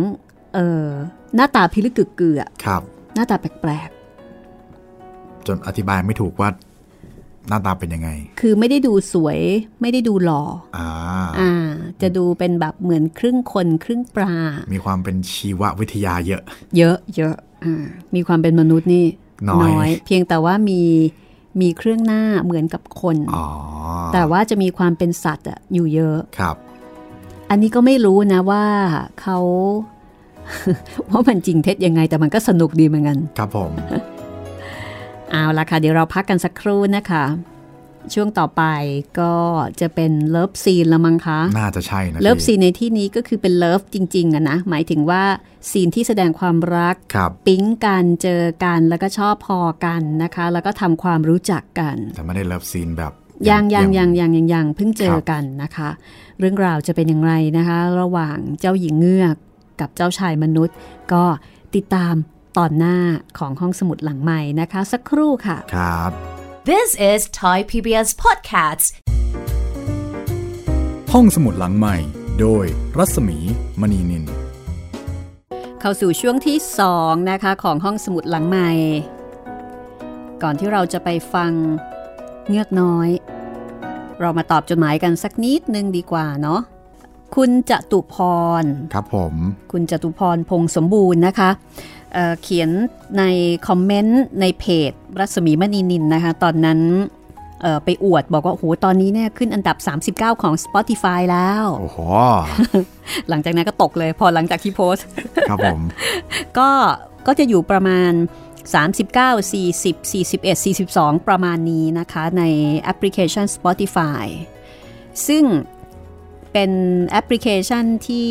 เออหน้าตาพิลึกกึกเกือครับ หน้าตาแปลกจนอธิบายไม่ถูกว่า หน้าตาเป็นยังไงๆคือไม่ได้ดูสวยไม่ได้ดูหล่ออ่าอ่า จะดูเป็นแบบเหมือนครึ่งคนครึ่งปลา มีความเป็นชีววิทยาเยอะ เยอะเยอะอ่ามีความเป็นมนุษย์นี่ น้อยเพียงแต่ว่ามีมีเครื่องหน้าเหมือนกับคนอ๋อแต่ว่าจะมีความเป็นสัตว์อะอยู่เยอะครับ อันนี้ก็ไม่รู้นะว่าเขาว่ามันจริงเท็จยังไงแต่มันก็สนุกดีเหมือนกัน ครับผม เอาละค่ะ เดี๋ยวเราพักกันสักครู่นะคะ ช่วงต่อไปก็จะเป็น love scene ละมั้งคะ น่าจะใช่นะ love scene ในที่นี้ก็คือเป็น love จริงๆอะนะ หมายถึงว่า scene ที่แสดงความรักครับปิ๊งกันเจอกันแล้วก็ชอบพอกันนะคะ แล้วก็ทำความรู้จักกัน แต่ไม่ได้ love scene แบบยังยังยังยังยังยังเพิ่งเจอครับกันนะคะ เรื่องราวจะเป็นอย่างไรนะคะ ระหว่างเจ้าหญิงเงือกกับเจ้าชายมนุษย์ ก็ติดตาม ตอนหน้าของห้องสมุดหลังไมค์นะคะ สักครู่ค่ะ ครับ This is Thai PBS Podcast ห้องสมุดหลังใหม่ โดยรัศมีมณีนิน เข้าสู่ช่วงที่ 2 นะคะ ของห้องสมุดหลังใหม่ ก่อนที่เราจะไปฟังเงือกน้อย เรามาตอบจดหมายกันสักนิดนึงดีกว่าเนาะคุณจตุพร ครับผม คุณจตุพรพงษ์สมบูรณ์นะคะ เอ่อเขียนใน comment ในเพจ รัศมีมณีนิลนะคะ ตอนนั้นเอ่อไปอวดบอกว่าโอ้โหตอนนี้เนี่ยขึ้นอันดับ 39 ของ Spotify แล้ว โอ้โห หลังจากนั้นก็ตกเลยพอหลังจากที่โพสต์ครับผม ก็ก็จะอยู่ประมาณ 39 40 41 42 ประมาณนี้นะคะในแอปพลิเคชัน Spotify ซึ่งเป็นแอปพลิเคชันที่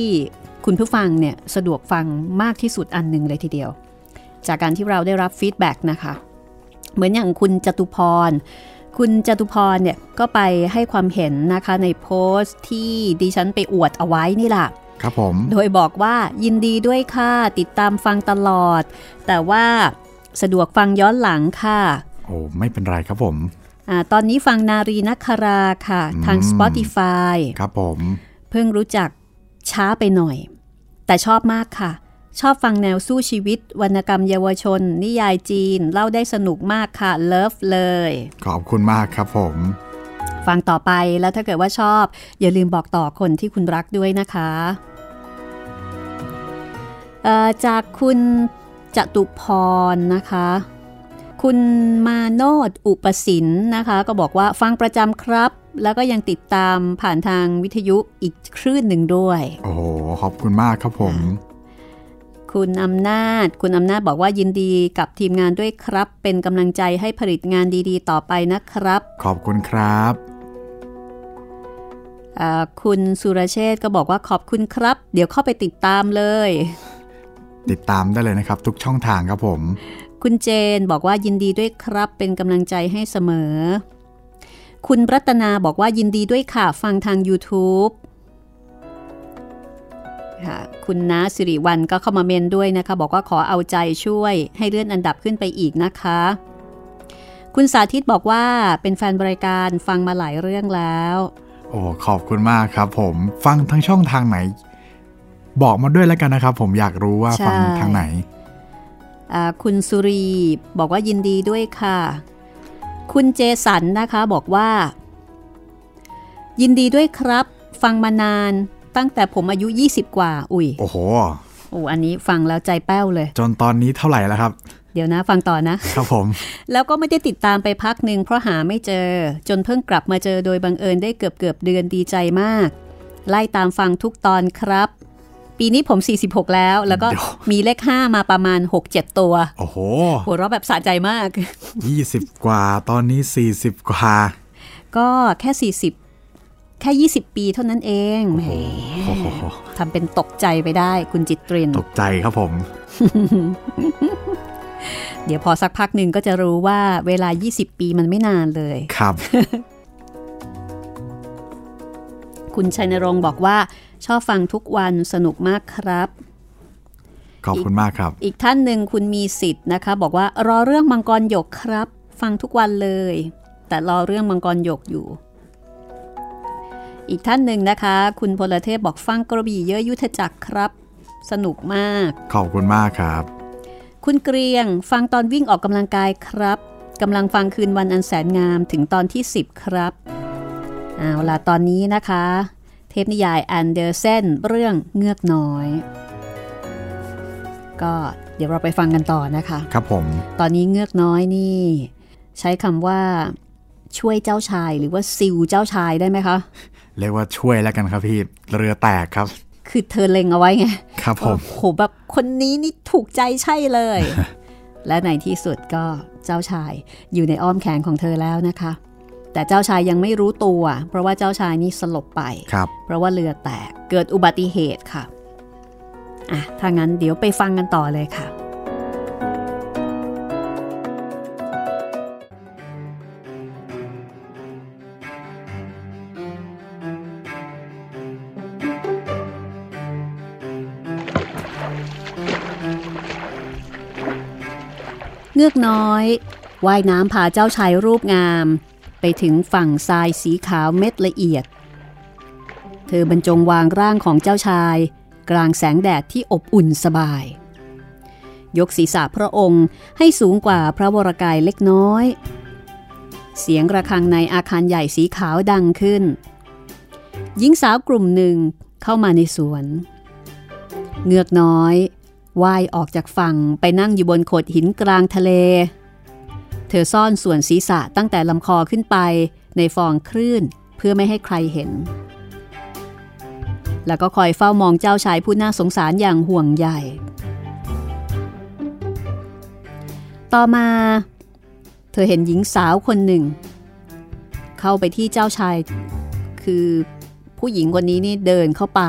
คุณผู้ฟังเนี่ยสะดวกฟังมากที่สุดอันหนึ่งเลยทีเดียว จากการที่เราได้รับ feedback นะคะ เหมือนอย่างคุณจตุพร คุณจตุพรเนี่ยก็ไปให้ความเห็นนะคะในโพสต์ที่ดิฉันไปอวดเอาไว้นี่แหละครับผม โดยบอกว่ายินดีด้วยค่ะติดตามฟังตลอด แต่ว่าสะดวกฟังย้อนหลังค่ะ โอ้ไม่เป็นไรครับผมอาตอนนี้ฟังนารีนักคาราค่ะ ทางอืม Spotify ครับผม เพิ่งรู้จัก ช้าไปหน่อย แต่ชอบมากค่ะ ชอบฟังแนวสู้ชีวิต วรรณกรรมเยาวชน นิยายจีน เล่าได้สนุกมากค่ะ เลิฟเลย ขอบคุณมากครับผม ฟังต่อไปแล้วถ้าเกิดว่าชอบ อย่าลืมบอกต่อคนที่คุณรักด้วยนะคะเอ่อจากคุณจตุพรนะคะ คุณมาโนดอุปสินนะคะ ก็บอกว่าฟังประจำครับ แล้วก็ยังติดตามผ่านทางวิทยุอีกคลื่นหนึ่งด้วย โอ้โห ขอบคุณมากครับผม คุณอำนาจ คุณอำนาจบอกว่ายินดีกับทีมงานด้วยครับ เป็นกำลังใจให้ผลิตงานดีๆ ต่อไปนะครับ ขอบคุณครับอ่าคุณสุรเชษฐ์ก็บอกว่าขอบคุณครับ เดี๋ยวเข้าไปติดตามเลย ติดตามได้เลยนะครับ ทุกช่องทางครับผม คุณเจนบอกว่ายินดีด้วยครับ เป็นกำลังใจให้เสมอ คุณรัตนาบอกว่ายินดีด้วยค่ะ ฟังทาง YouTube ค่ะคุณน้าสิริวัลก็เข้ามาเมนด้วยนะคะ บอกว่าขอเอาใจช่วยให้เลื่อนอันดับขึ้นไปอีกนะคะ คุณสาธิตบอกว่าเป็นแฟนบริการฟังมาหลายเรื่องแล้ว โอ้ขอบคุณมากครับผมฟังทั้งช่องทางไหน บอกมาด้วยแล้วกันนะครับ ผมอยากรู้ว่าใช่ฟังทางไหนอ่าคุณสุรีบอกว่ายินดีด้วยค่ะ คุณเจสันนะคะบอกว่า ยินดีด้วยครับ ฟังมานานตั้งแต่ผมอายุ 20 กว่า อุ้ยโอ้โหโอ้อันนี้ฟังแล้วใจแป้วเลย จนตอนนี้เท่าไหร่แล้วครับ เดี๋ยวนะฟังต่อนะ ครับผม แล้วก็ไม่ได้ติดตามไปพักหนึ่งเพราะหาไม่เจอ จนเพิ่งกลับมาเจอโดยบังเอิญได้เกือบเกือบๆเดือนดีใจมาก ไล่ตามฟังทุกตอนครับ ปีนี้ผม 46 แล้ว แล้วก็เดี๋ยวมีเลข 5 มาประมาณ 6-7 ตัว โอ้โห หัวเราะแบบสะใจมาก 20 กว่าตอนนี้ 40 กว่า ก็แค่ 40 แค่ 20 ปีเท่านั้นเองแหมโอ้โหทำเป็นตกใจไปได้คุณจิตรินตกใจครับผม เดี๋ยวพอสักพักหนึ่งก็จะรู้ว่าเวลา 20 ปีมันไม่นานเลย ครับ คุณชัยนรงค์บอกว่า ชอบฟังทุกวันสนุกมากครับ ขอบคุณมากครับ อีกท่านหนึ่งคุณมีสิทธิ์นะคะ บอกว่ารอเรื่องมังกรหยกครับ ฟังทุกวันเลย แต่รอเรื่องมังกรหยกอยู่ อีกท่านหนึ่งนะคะ คุณพลเทพบอกฟังกระบี่เยอะยุทธจักรครับ สนุกมาก ขอบคุณมากครับ คุณเกรียงฟังตอนวิ่งออกกำลังกายครับกำลังฟังคืนวันอันแสนงามถึงตอนที่ 10 ครับเอาล่ะตอนนี้นะคะ เทพนิยายแอนเดอร์เซนเรื่องเงือกน้อย ก็เดี๋ยวเราไปฟังกันต่อนะคะ ครับผม ตอนนี้เงือกน้อยนี่ ใช้คำว่าช่วยเจ้าชายหรือว่าซิลเจ้าชายได้ไหมคะเรียกว่าช่วยแล้วกันครับพี่เรือแตกครับ คือเธอเล็งเอาไว้ไงครับผมโอ้โหแบบคนนี้นี่ถูกใจใช่เลย และในที่สุดก็เจ้าชายอยู่ในอ้อมแขนของเธอแล้วนะคะ แต่เจ้าชายยังไม่รู้ตัว เพราะว่าเจ้าชายนี่สลบไปครับเพราะว่าเรือแตกเกิดอุบัติเหตุค่ะอะถ้างั้นเดี๋ยวไปฟังกันต่อเลยค่ะ เงือกน้อยว่ายน้ำพาเจ้าชายรูปงาม ไปถึงฝั่งทรายสีขาวเม็ดละเอียด เธอบรรจงวางร่างของเจ้าชาย กลางแสงแดดที่อบอุ่นสบาย ยกศีรษะพระองค์ให้สูงกว่าพระวรกายเล็กน้อย เสียงระฆังในอาคารใหญ่สีขาวดังขึ้น หญิงสาวกลุ่มหนึ่งเข้ามาในสวน เงือกน้อยว่ายออกจากฝั่งไปนั่งอยู่บนโขดหินกลางทะเล เธอซ่อนส่วนศีรษะตั้งแต่ลำคอขึ้นไปในฟองคลื่นเพื่อไม่ให้ใครเห็น แล้วก็คอยเฝ้ามองเจ้าชายผู้น่าสงสารอย่างห่วงใยต่อมา เธอเห็นหญิงสาวคนหนึ่ง เข้าไปที่เจ้าชาย คือผู้หญิงคนนี้นี่เดินเข้าไป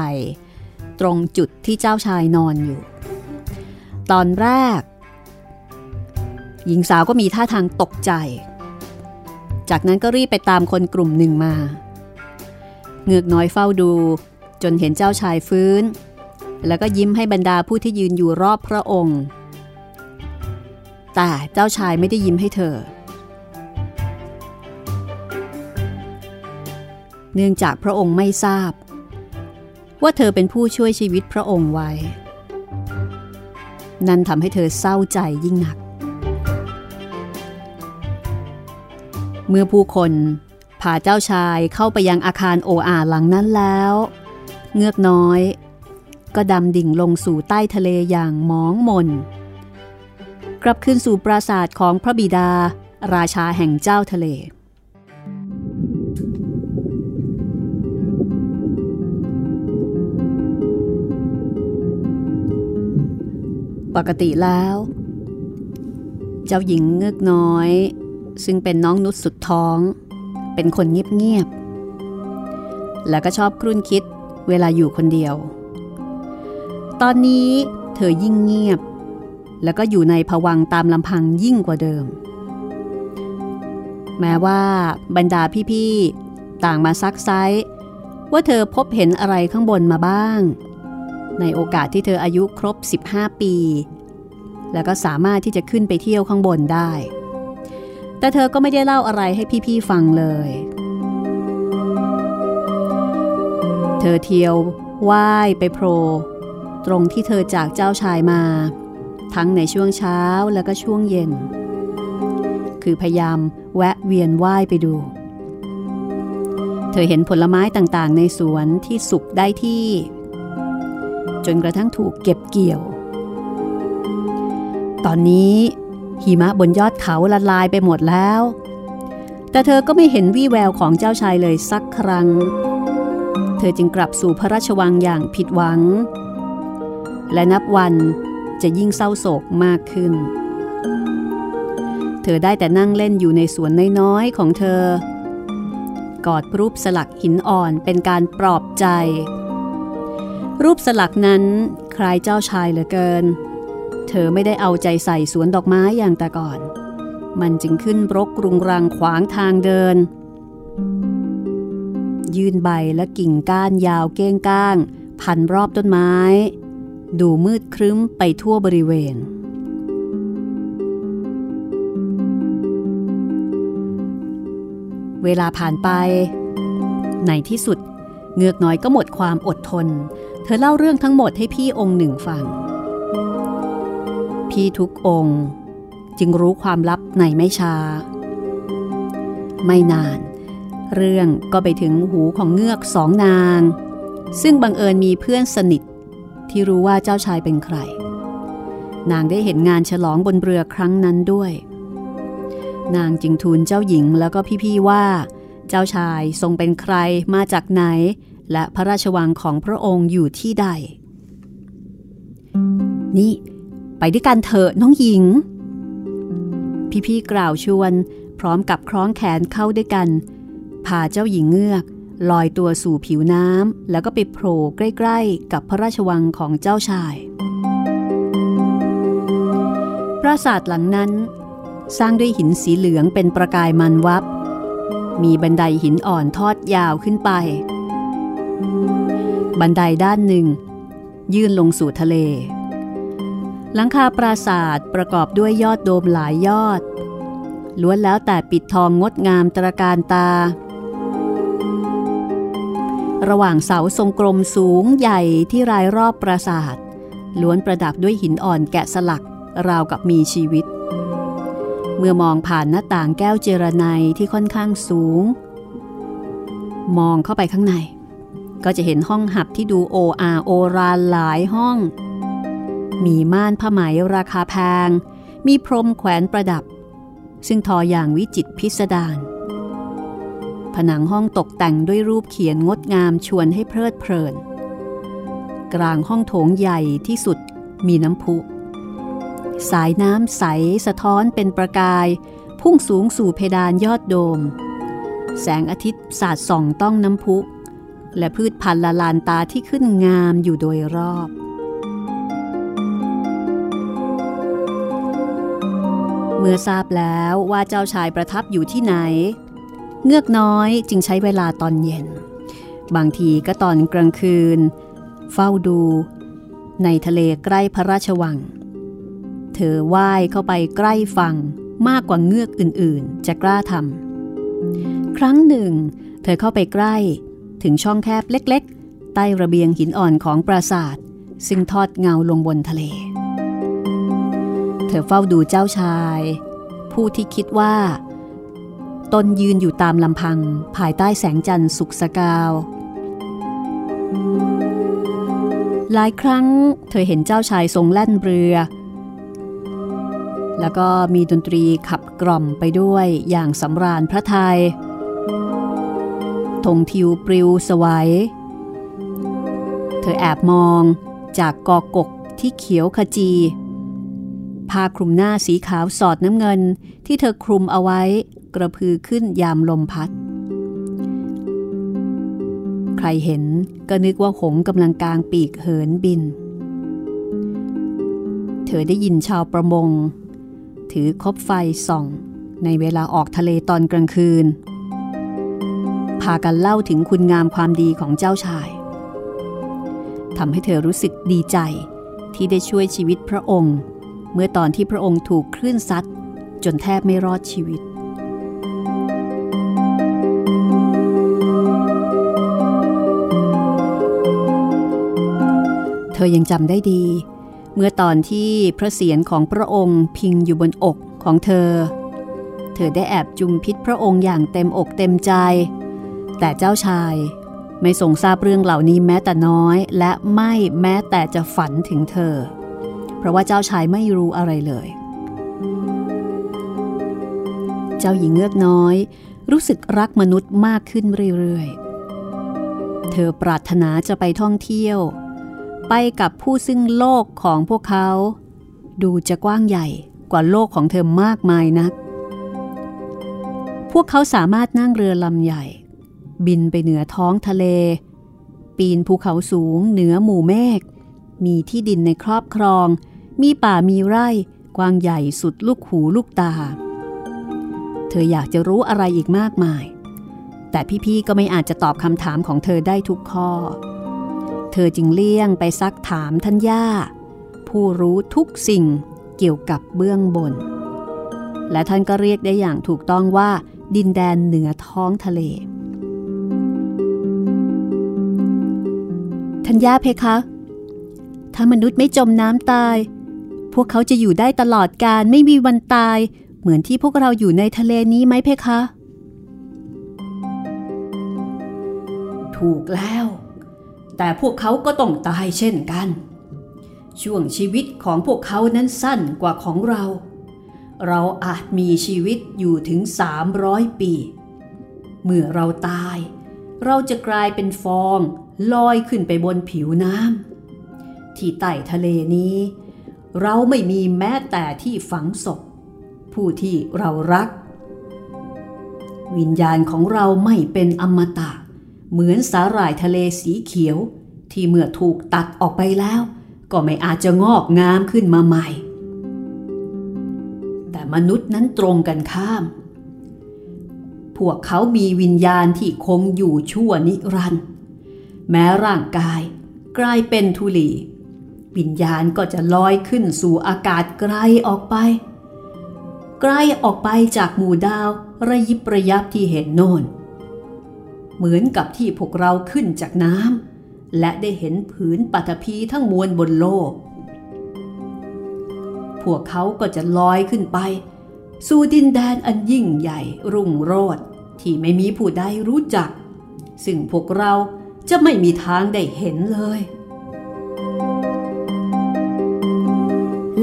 ตรงจุดที่เจ้าชายนอนอยู่ ตอนแรก หญิงสาวก็มีท่าทางตกใจ จากนั้นก็รีบไปตามคนกลุ่มหนึ่งมา เงือกน้อยเฝ้าดู จนเห็นเจ้าชายฟื้น แล้วก็ยิ้มให้บรรดาผู้ที่ยืนอยู่รอบพระองค์ แต่เจ้าชายไม่ได้ยิ้มให้เธอ เนื่องจากพระองค์ไม่ทราบ ว่าเธอเป็นผู้ช่วยชีวิตพระองค์ไว้ นั่นทำให้เธอเศร้าใจยิ่งหนัก เมื่อผู้คนพาเจ้าชายเข้าไปยังอาคารโออาหลังนั้นแล้ว เงือกน้อย ก็ดำดิ่งลงสู่ใต้ทะเลอย่างมองมน กลับคืนสู่ปราสาทของพระบิดา ราชาแห่งเจ้าทะเล ปกติแล้ว เจ้าหญิงเงือกน้อย ซึ่งเป็นน้องนุชสุดท้อง เป็นคนเงียบๆ แล้วก็ชอบครุ่นคิดเวลาอยู่คนเดียว ตอนนี้เธอยิ่งเงียบ แล้วก็อยู่ในผวังตามลำพังยิ่งกว่าเดิม แม้ว่าบรรดาพี่ๆ ต่างมาซักไซว่าเธอพบเห็นอะไรข้างบนมาบ้าง ในโอกาสที่เธออายุครบ 15 ปี แล้วก็สามารถที่จะขึ้นไปเที่ยวข้างบนได้ แต่เธอก็ไม่ได้เล่าอะไรให้พี่ๆฟังเลย เธอเที่ยวว่ายไปโผล่ตรงที่เธอจากเจ้าชายมา ทั้งในช่วงเช้าแล้วก็ช่วงเย็น คือพยายามแวะเวียนว่ายไปดู เธอเห็นผลไม้ต่างๆ ในสวนที่สุกได้ที่ จนกระทั่งถูกเก็บเกี่ยว ตอนนี้ หิมะบนยอดเขาละลายไปหมดแล้ว แต่เธอก็ไม่เห็นวี่แววของเจ้าชายเลยสักครั้ง เธอจึงกลับสู่พระราชวังอย่างผิดหวัง และนับวันจะยิ่งเศร้าโศกมากขึ้น เธอได้แต่นั่งเล่นอยู่ในสวนน้อยๆของเธอ กอดรูปสลักหินอ่อนเป็นการปลอบใจ รูปสลักนั้นคล้ายเจ้าชายเหลือเกิน เธอไม่ได้เอาใจใส่สวนดอกไม้อย่างแต่ก่อน มันจึงขึ้นรกรุงรังขวางทางเดิน ยื่นใบและกิ่งก้านยาวเก้งก้าง พันรอบต้นไม้ ดูมืดครึ้มไปทั่วบริเวณ เวลาผ่านไป ในที่สุด เงือกน้อยก็หมดความอดทน เธอเล่าเรื่องทั้งหมดให้พี่องค์หนึ่งฟัง พี่ทุกองค์ จึงรู้ความลับในไม่ช้า ไม่นาน เรื่องก็ไปถึงหูของเงือกสองนาง ซึ่งบังเอิญมีเพื่อนสนิท ที่รู้ว่าเจ้าชายเป็นใคร นางได้เห็นงานฉลองบนเรือครั้งนั้นด้วย นางจึงทูลเจ้าหญิงแล้วก็พี่ๆว่า เจ้าชายทรงเป็นใครมาจากไหน และพระราชวังของพระองค์อยู่ที่ใด นี่ ไปด้วยกันเถอะน้องหญิง พี่ๆกล่าวชวน พร้อมกับคล้องแขนเข้าด้วยกัน พาเจ้าหญิงเงือก ลอยตัวสู่ผิวน้ำแล้วก็ไปโผล่ใกล้ๆ กับพระราชวังของเจ้าชาย ปราสาทหลังนั้น สร้างด้วยหินสีเหลืองเป็นประกายมันวับ มีบันไดหินอ่อนทอดยาวขึ้นไป บันไดด้านหนึ่ง ยื่นลงสู่ทะเล หลังคาปราสาทประกอบด้วยยอดโดมหลายยอด ล้วนแล้วแต่ปิดทองงดงามตระการตา ระหว่างเสาทรงกลมสูงใหญ่ที่รายรอบปราสาทล้วนประดับด้วยหินอ่อนแกะสลักราวกับมีชีวิต เมื่อมองผ่านหน้าต่างแก้วเจรไนที่ค่อนข้างสูง มองเข้าไปข้างใน ก็จะเห็นห้องหับที่ดูโออาโอรานหลายห้อง มีม่านผ้าไหมราคาแพง มีพรมแขวนประดับ ซึ่งทออย่างวิจิตพิสดารผนังห้องตกแต่งด้วยรูปเขียนงดงามชวนให้เพลิดเพลิน กลางห้องโถงใหญ่ที่สุดมีน้ำพุ สายน้ำใสสะท้อนเป็นประกาย พุ่งสูงสู่เพดานยอดโดม แสงอาทิตย์สาดส่องต้องน้ำพุ และพืชพันธุ์ละลานตาที่ขึ้นงามอยู่โดยรอบ เมื่อทราบแล้วว่าเจ้าชายประทับอยู่ที่ไหน เงือกน้อยจึงใช้เวลาตอนเย็น บางทีก็ตอนกลางคืน เฝ้าดู ในทะเลใกล้พระราชวัง เธอว่ายเข้าไปใกล้ฝั่งมากกว่าเงือกอื่นๆ จะกล้าทำครั้งหนึ่ง เธอเข้าไปใกล้ถึงช่องแคบเล็กๆ ใต้ระเบียงหินอ่อนของปราสาท ซึ่งทอดเงาลงบนทะเล เธอเฝ้าดูเจ้าชาย ผู้ที่คิดว่า ตนยืนอยู่ตามลำพังภายใต้แสงจันทร์สุกสกาว หลายครั้งเธอเห็นเจ้าชายทรงแล่นเรือ แล้วก็มีดนตรีขับกล่อมไปด้วยอย่างสำราญพระไทยธงทิวปลิวสวัย เธอแอบมองจากกอกกที่เขียวขจี ผ้าคลุมหน้าสีขาวสอดน้ำเงิน ที่เธอคลุมเอาไว้กระพือขึ้นยามลมพัด ใครเห็นก็นึกว่าหงกำลังกลางปีกเหินบิน เธอได้ยินชาวประมง ถือคบไฟส่อง ในเวลาออกทะเลตอนกลางคืน พากันเล่าถึงคุณงามความดีของเจ้าชายทำให้เธอรู้สึกดีใจที่ได้ช่วยชีวิตพระองค์ เมื่อตอนที่พระองค์ถูกคลื่นซัดจนแทบไม่รอดชีวิต เธอยังจำได้ดี เมื่อตอนที่พระเศียรของพระองค์พิงอยู่บนอกของเธอ เธอได้แอบจุมพิษพระองค์อย่างเต็มอกเต็มใจ แต่เจ้าชายไม่ทรงทราบเรื่องเหล่านี้แม้แต่น้อย และไม่แม้แต่จะฝันถึงเธอ เพราะว่าเจ้าชายไม่รู้อะไรเลย เจ้าหญิงเงือกน้อย รู้สึกรักมนุษย์มากขึ้นเรื่อยๆ เธอปรารถนาจะไปท่องเที่ยว ไปกับผู้ซึ่งโลกของพวกเขา ดูจะกว้างใหญ่กว่าโลกของเธอมากมายนัก พวกเขาสามารถนั่งเรือลำใหญ่ บินไปเหนือท้องทะเล ปีนภูเขาสูงเหนือหมู่เมฆมีที่ดินในครอบครอง มีป่ามีไร่ กว้างใหญ่สุดลูกหูลูกตา เธออยากจะรู้อะไรอีกมากมาย แต่พี่ๆก็ไม่อาจจะตอบคำถามของเธอได้ทุกข้อ เธอจึงเลี่ยงไปซักถามท่านย่า ผู้รู้ทุกสิ่งเกี่ยวกับเบื้องบน และท่านก็เรียกได้อย่างถูกต้องว่า ดินแดนเหนือท้องทะเลทัญญาเพคะ ถ้ามนุษย์ไม่จมน้ำตาย พวกเขาจะอยู่ได้ตลอดการไม่มีวันตาย เหมือนที่พวกเราอยู่ในทะเลนี้ไหมเพคะ ถูกแล้ว แต่พวกเขาก็ต้องตายเช่นกัน ช่วงชีวิตของพวกเขานั้นสั้นกว่าของเรา เราอาจมีชีวิตอยู่ถึง 300 ปี เมื่อเราตาย เราจะกลายเป็นฟองลอยขึ้นไปบนผิวน้ำที่ใต้ทะเลนี้ เราไม่มีแม้แต่ที่ฝังศพ ผู้ที่เรารัก วิญญาณของเราไม่เป็นอมตะ เหมือนสาหร่ายทะเลสีเขียว ที่เมื่อถูกตัดออกไปแล้ว ก็ไม่อาจจะงอกงามขึ้นมาใหม่ แต่มนุษย์นั้นตรงกันข้าม พวกเขามีวิญญาณที่คงอยู่ชั่วนิรันดร์แม้ร่างกายกลายเป็นทุลี วิญญาณก็จะลอยขึ้นสู่อากาศไกลออกไป ไกลออกไปจากหมู่ดาวระยิบระยับที่เห็นโน่น เหมือนกับที่พวกเราขึ้นจากน้ำและได้เห็นผืนปัตภีทั้งมวลบนโลก พวกเขาก็จะลอยขึ้นไป สู่ดินแดนอันยิ่งใหญ่รุ่งโรจน์ที่ไม่มีผู้ใดรู้จัก ซึ่งพวกเราจะไม่มีทางได้เห็นเลย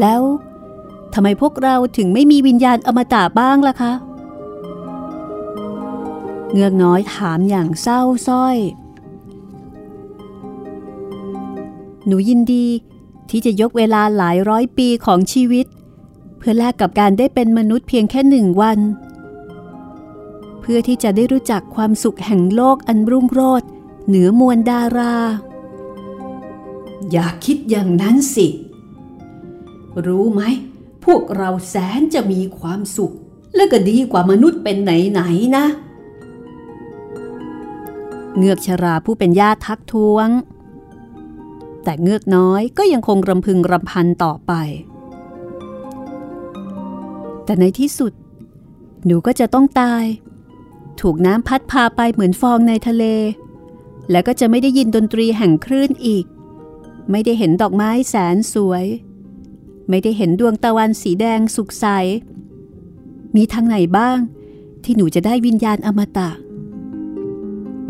แล้วทำไมพวกเราถึงไม่มีวิญญาณอมตะบ้างล่ะคะ เงือกน้อยถามอย่างเศร้าส้อย หนูยินดีที่จะยกเวลาหลายร้อยปีของชีวิต เพื่อแลกกับการได้เป็นมนุษย์เพียงแค่หนึ่งวัน เพื่อที่จะได้รู้จักความสุขแห่งโลกอันรุ่งโรจน์เหนือมวลดารา อย่าคิดอย่างนั้นสิ รู้ไหม พวกเราแสนจะมีความสุข และก็ดีกว่ามนุษย์เป็นไหนๆนะ เงือกชราผู้เป็นญาติทักท้วง แต่เงือกน้อยก็ยังคงรำพึงรำพันต่อไป แต่ในที่สุด หนูก็จะต้องตาย ถูกน้ำพัดพาไปเหมือนฟองในทะเล และก็จะไม่ได้ยินดนตรีแห่งคลื่นอีก ไม่ได้เห็นดอกไม้แสนสวย ไม่ได้เห็นดวงตะวันสีแดงสุกใส มีทางไหนบ้าง ที่หนูจะได้วิญญาณอมตะ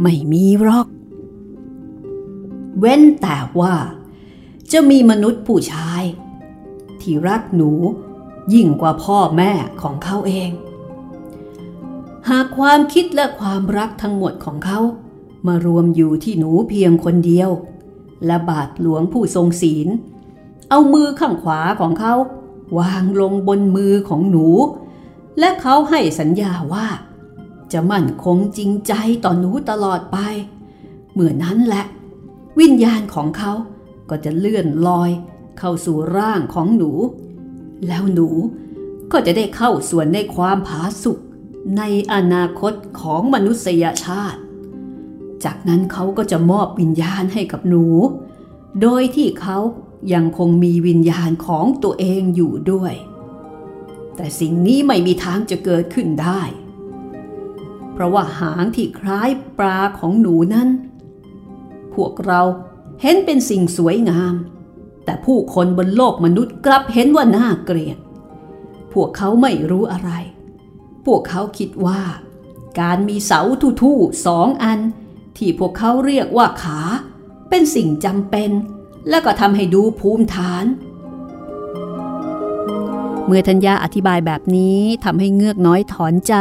ไม่มีหรอก เว้นแต่ว่า จะมีมนุษย์ผู้ชาย ที่รักหนูยิ่งกว่าพ่อแม่ของเขาเอง หากความคิดและความรักทั้งหมดของเขา มารวมอยู่ที่หนูเพียงคนเดียว และบาทหลวงผู้ทรงศีล เอามือข้างขวาของเขา วางลงบนมือของหนู และเขาให้สัญญาว่า จะมั่นคงจริงใจต่อหนูตลอดไปเมื่อนั้นแหละ วิญญาณของเขาก็จะเลื่อนลอยเข้าสู่ร่างของหนู แล้วหนูก็จะได้เข้าส่วนในความผาสุกในอนาคตของมนุษยชาติ จากนั้นเขาก็จะมอบวิญญาณให้กับหนู โดยที่เขา ยังคงมีวิญญาณของตัวเองอยู่ด้วย แต่สิ่งนี้ไม่มีทางจะเกิดขึ้นได้ เพราะว่าหางที่คล้ายปลาของหนูนั้น พวกเราเห็นเป็นสิ่งสวยงาม แต่ผู้คนบนโลกมนุษย์กลับเห็นว่าน่าเกลียด พวกเขาไม่รู้อะไร พวกเขาคิดว่า การมีเสาทู่ๆสองอัน ที่พวกเขาเรียกว่าขา เป็นสิ่งจำเป็น และก็ทำให้ดูภูมิฐาน เมื่อธัญญาอธิบายแบบนี้ทำให้เงือกน้อยถอนใจ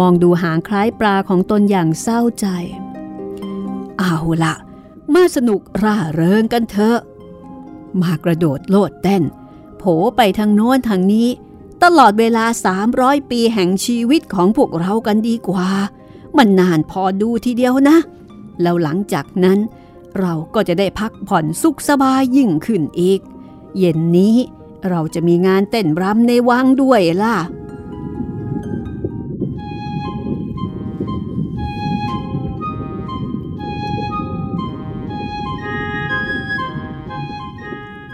มองดูหางคล้ายปลาของตนอย่างเศร้าใจ เอาละมาสนุกร่าเริงกันเถอะ มากระโดดโลดเต้น โผไปทางโน้นทางนี้ ตลอดเวลา 300 ปีแห่งชีวิตของพวกเรากันดีกว่า มันนานพอดูทีเดียวนะ แล้วหลังจากนั้น เราก็จะได้พักผ่อนสุขสบายยิ่งขึ้นอีก เย็นนี้เราจะมีงานเต้นรำในวังด้วยล่ะ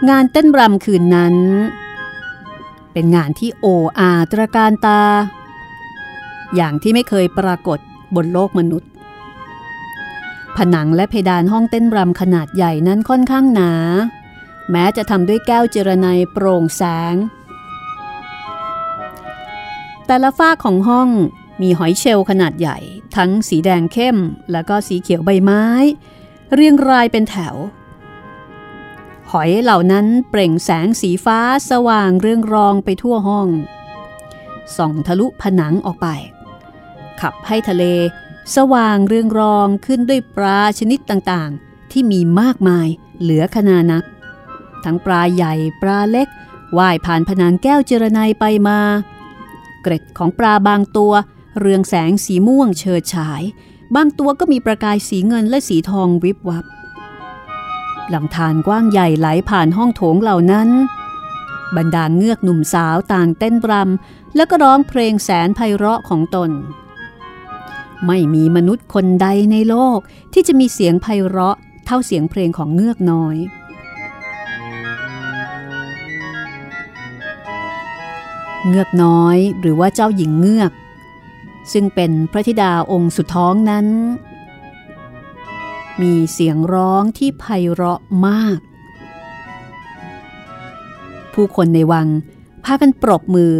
งานเต้นรำคืนนั้น เป็นงานที่โออาตระการตา อย่างที่ไม่เคยปรากฏบนโลกมนุษย์ ผนังและเพดานห้องเต้นรำขนาดใหญ่นั้นค่อนข้างหนา แม้จะทำด้วยแก้วเจรไนโปร่งแสง แต่ละฝ้าของห้องมีหอยเชลล์ขนาดใหญ่ ทั้งสีแดงเข้ม และก็สีเขียวใบไม้ เรียงรายเป็นแถว หอยเหล่านั้นเปล่งแสงสีฟ้าสว่างเรืองรองไปทั่วห้องส่องทะลุผนังออกไป ขับให้ทะเล สว่างเรืองรองขึ้นด้วยปลาชนิดต่างๆ ที่มีมากมายเหลือขนานับ ทั้งปลาใหญ่ปลาเล็กว่ายผ่านผนังแก้วเจรไนไปมา เกร็ดของปลาบางตัว เรืองแสงสีม่วงเฉิดฉาย บางตัวก็มีประกายสีเงินและสีทองวิบวับลำธารกว้างใหญ่ไหลผ่านห้องโถงเหล่านั้น บรรดาเงือกหนุ่มสาวต่างเต้นรำแล้วก็ร้องเพลงแสนไพเราะของตน ไม่มีมนุษย์คนใดในโลกที่จะมีเสียงไพเราะเท่าเสียงเพลงของเงือกน้อย เงือกน้อยหรือว่าเจ้าหญิงเงือก ซึ่งเป็นพระธิดาองค์สุดท้องนั้น มีเสียงร้องที่ไพเราะมาก ผู้คนในวังพากันปรบมือ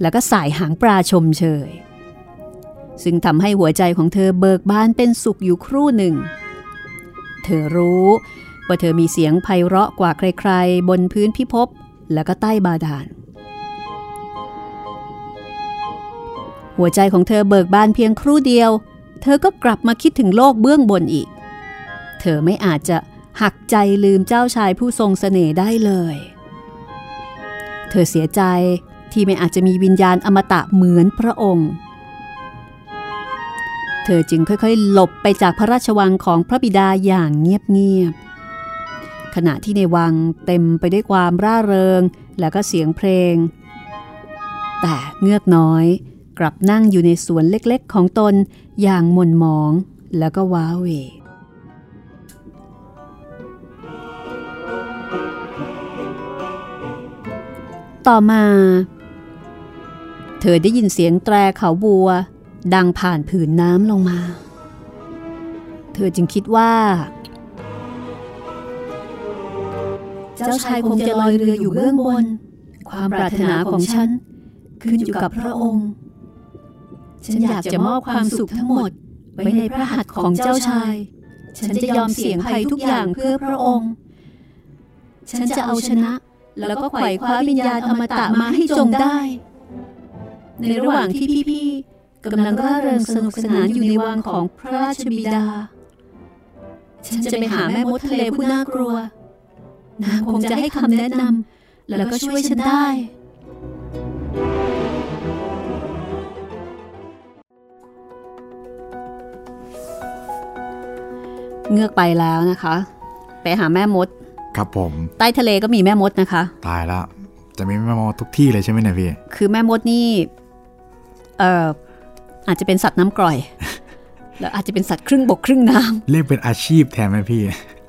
แล้วก็สายหางปลาชมเชย ซึ่งทำให้หัวใจของเธอเบิกบานเป็นสุขอยู่ครู่หนึ่ง เธอรู้ว่าเธอมีเสียงไพเราะกว่าใครๆ บนพื้นพิภพแล้วก็ใต้บาดาล หัวใจของเธอเบิกบานเพียงครู่เดียว เธอก็กลับมาคิดถึงโลกเบื้องบนอีก เธอไม่อาจจะหักใจลืมเจ้าชายผู้ทรงเสน่ห์ได้เลย เธอเสียใจที่ไม่อาจจะมีวิญญาณอมตะเหมือนพระองค์ เธอจึงค่อยๆ หลบไปจากพระราชวังของพระบิดาอย่างเงียบๆ ขณะที่ในวังเต็มไปด้วยความร่าเริงและก็เสียงเพลง แต่เงือกน้อยกลับนั่งอยู่ในสวนเล็กๆ ของตนอย่างหม่นหมองแล้วก็ว้าเหวต่อมา เธอได้ยินเสียงแตรเขาบัว ดังผ่านผืนน้ำลงมา เธอจึงคิดว่า เจ้าชายคงจะลอยเรืออยู่เบื้องบน ความปรารถนาของฉัน ขึ้นอยู่กับพระองค์ ฉันอยากจะมอบความสุขทั้งหมด ไว้ในพระหัตถ์ของเจ้าชาย ฉันจะยอมเสี่ยงภัยทุกอย่างเพื่อพระองค์ ฉันจะเอาชนะแล้วก็ไขว่คว้าวิญญาณอมตะมาให้จงได้ ในระหว่างที่พี่ๆ กำลังร่าเริงสนุกสนานอยู่ในวังของพระราชบิดา ฉันจะไปหาแม่มดทะเลผู้น่ากลัว นางคงจะให้คำแนะนำแล้วก็ช่วยฉันได้ เงือกไปแล้วนะคะ ไปหาแม่มด ครับผม ใต้ทะเลก็มีแม่มดนะคะ ตายแล้วจะมีแม่มดทุกที่เลยใช่ไหมเนี่ยพี่ คือแม่มดนี่ เอ่อ อาจจะเป็นสัตว์น้ำกร่อย แล้วอาจจะเป็นสัตว์ครึ่งบกครึ่งน้เรียกเป็นอาชีพแทนไหมพี่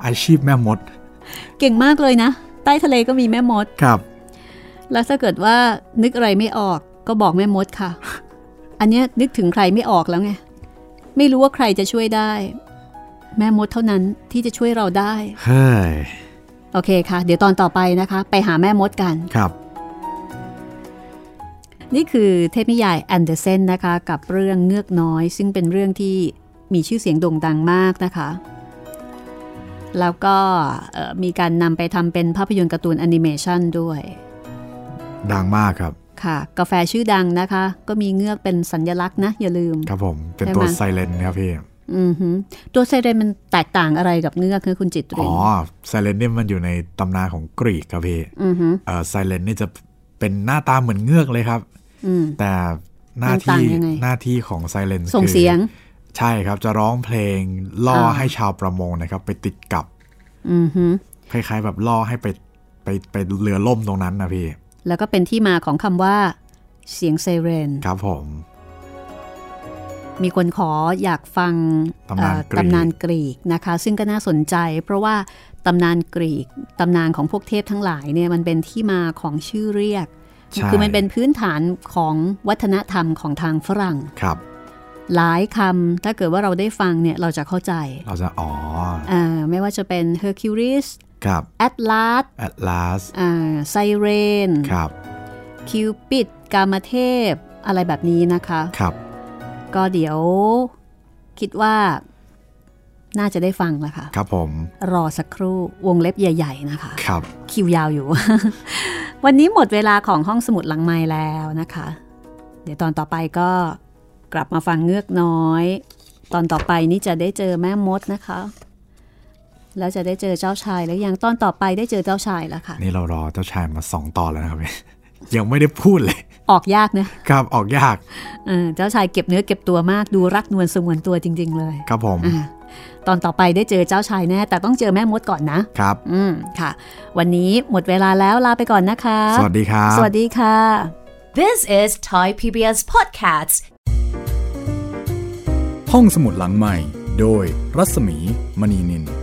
อาชีพแม่มดำเก่งมากเลยนะ ใต้ทะเลก็มีแม่มดครับ แล้วถ้าเกิดว่านึกอะไรไม่ออกก็บอกแม่มดค่ะ อันเนี้ยนึกถึงใครไม่ออกแล้วไง ไม่รู้ว่าใครจะช่วยได้ แม่มดเท่านั้นที่จะช่วยเราได้ เฮ้ย โอเคค่ะ เดี๋ยวตอนต่อไปนะคะ ไปหาแม่มดกัน ครับ นี่คือเทพนิยายแอนเดอร์เซนนะคะกับเรื่องเงือกน้อย ซึ่งเป็นเรื่องที่มีชื่อเสียงโด่งดังมากนะคะ แล้วก็เอ่อมีการนำไปทำเป็นภาพยนตร์การ์ตูนแอนิเมชันด้วย ดังมากครับค่ะ กาแฟชื่อดังนะคะ ก็มีเงือกเป็นสัญลักษณ์นะ อย่าลืม ครับผม เป็นใช่ไหมตัวไซเลนครับพี่อือหือตัวไซเรนมันแตกต่างอะไรกับเงือกคือคุณจิตเรอ๋นอไซเลนเนี่ยมันอยู่ในตำนานของกรีกครับพี่อือหือเออไซเลนนี่จะเป็นหน้าตาเหมือนเงือกเลยครับอืม แต่หน้ามันต่างที่ยังไงหน้าที่ของไซเลนส่งเสียง ใช่ครับจะร้องเพลงล่ออ่าให้ชาวประมงนะครับ ไปติดกับอือฮึคล้ายๆแบบล่อให้ไปไปไปเรือล่มตรงนั้นนะพี่ แล้วก็เป็นที่มาของคำว่า เสียงไซเรน ครับผม มีคนขออยากฟังตำนานเอ่อกรีกตำนานกรีกนะคะ ซึ่งก็น่าสนใจ เพราะว่าตำนานกรีกตำนานของพวกเทพทั้งหลายเนี่ยมันเป็นที่มาของชื่อเรียกใช่ คือมันเป็นพื้นฐานของวัฒนธรรมของทางฝรั่งครับ หลายคำถ้าเกิดว่าเราได้ฟังเนี่ยเราจะเข้าใจ เราจะอ๋ออ่าไม่ว่าจะเป็น Hercules ครับ Atlas Atlas อ่าไซเรนครับคิวปิดกามเทพ อะไรแบบนี้นะคะ ครับ ก็เดี๋ยวคิดว่า น่าจะได้ฟังแล้วค่ะ ครับผม รอสักครู่วงเล็บใหญ่ ๆ นะคะ ครับ คิวยาวอยู่ วันนี้หมดเวลาของห้องสมุดหลังไม้แล้วนะคะ เดี๋ยวตอนต่อไปก็กลับมาฟังเงือกน้อย ตอนต่อไปนี่จะได้เจอแม่มดนะคะ แล้วจะได้เจอเจ้าชายแล้วยังตอนต่อไปได้เจอเจ้าชายแล้วค่ะ นี่เรารอเจ้าชายมาสองตอนแล้วนะครับยังไม่ได้พูดเลย ออกยากนะครับออกยากเออเจ้าชายเก็บเนื้อเก็บตัวมากดูรักนวลสงวนตัวจริง ๆ เลย ครับผมอ่า ตอนต่อไปได้เจอเจ้าชายแน่ แต่ต้องเจอแม่มดก่อนนะ ครับ อืมค่ะ วันนี้หมดเวลาแล้วลาไปก่อนนะคะ สวัสดีครับ สวัสดีค่ะ This is Thai PBS Podcasts. ห้องสมุดหลังใหม่ โดยรัศมีมณีนิน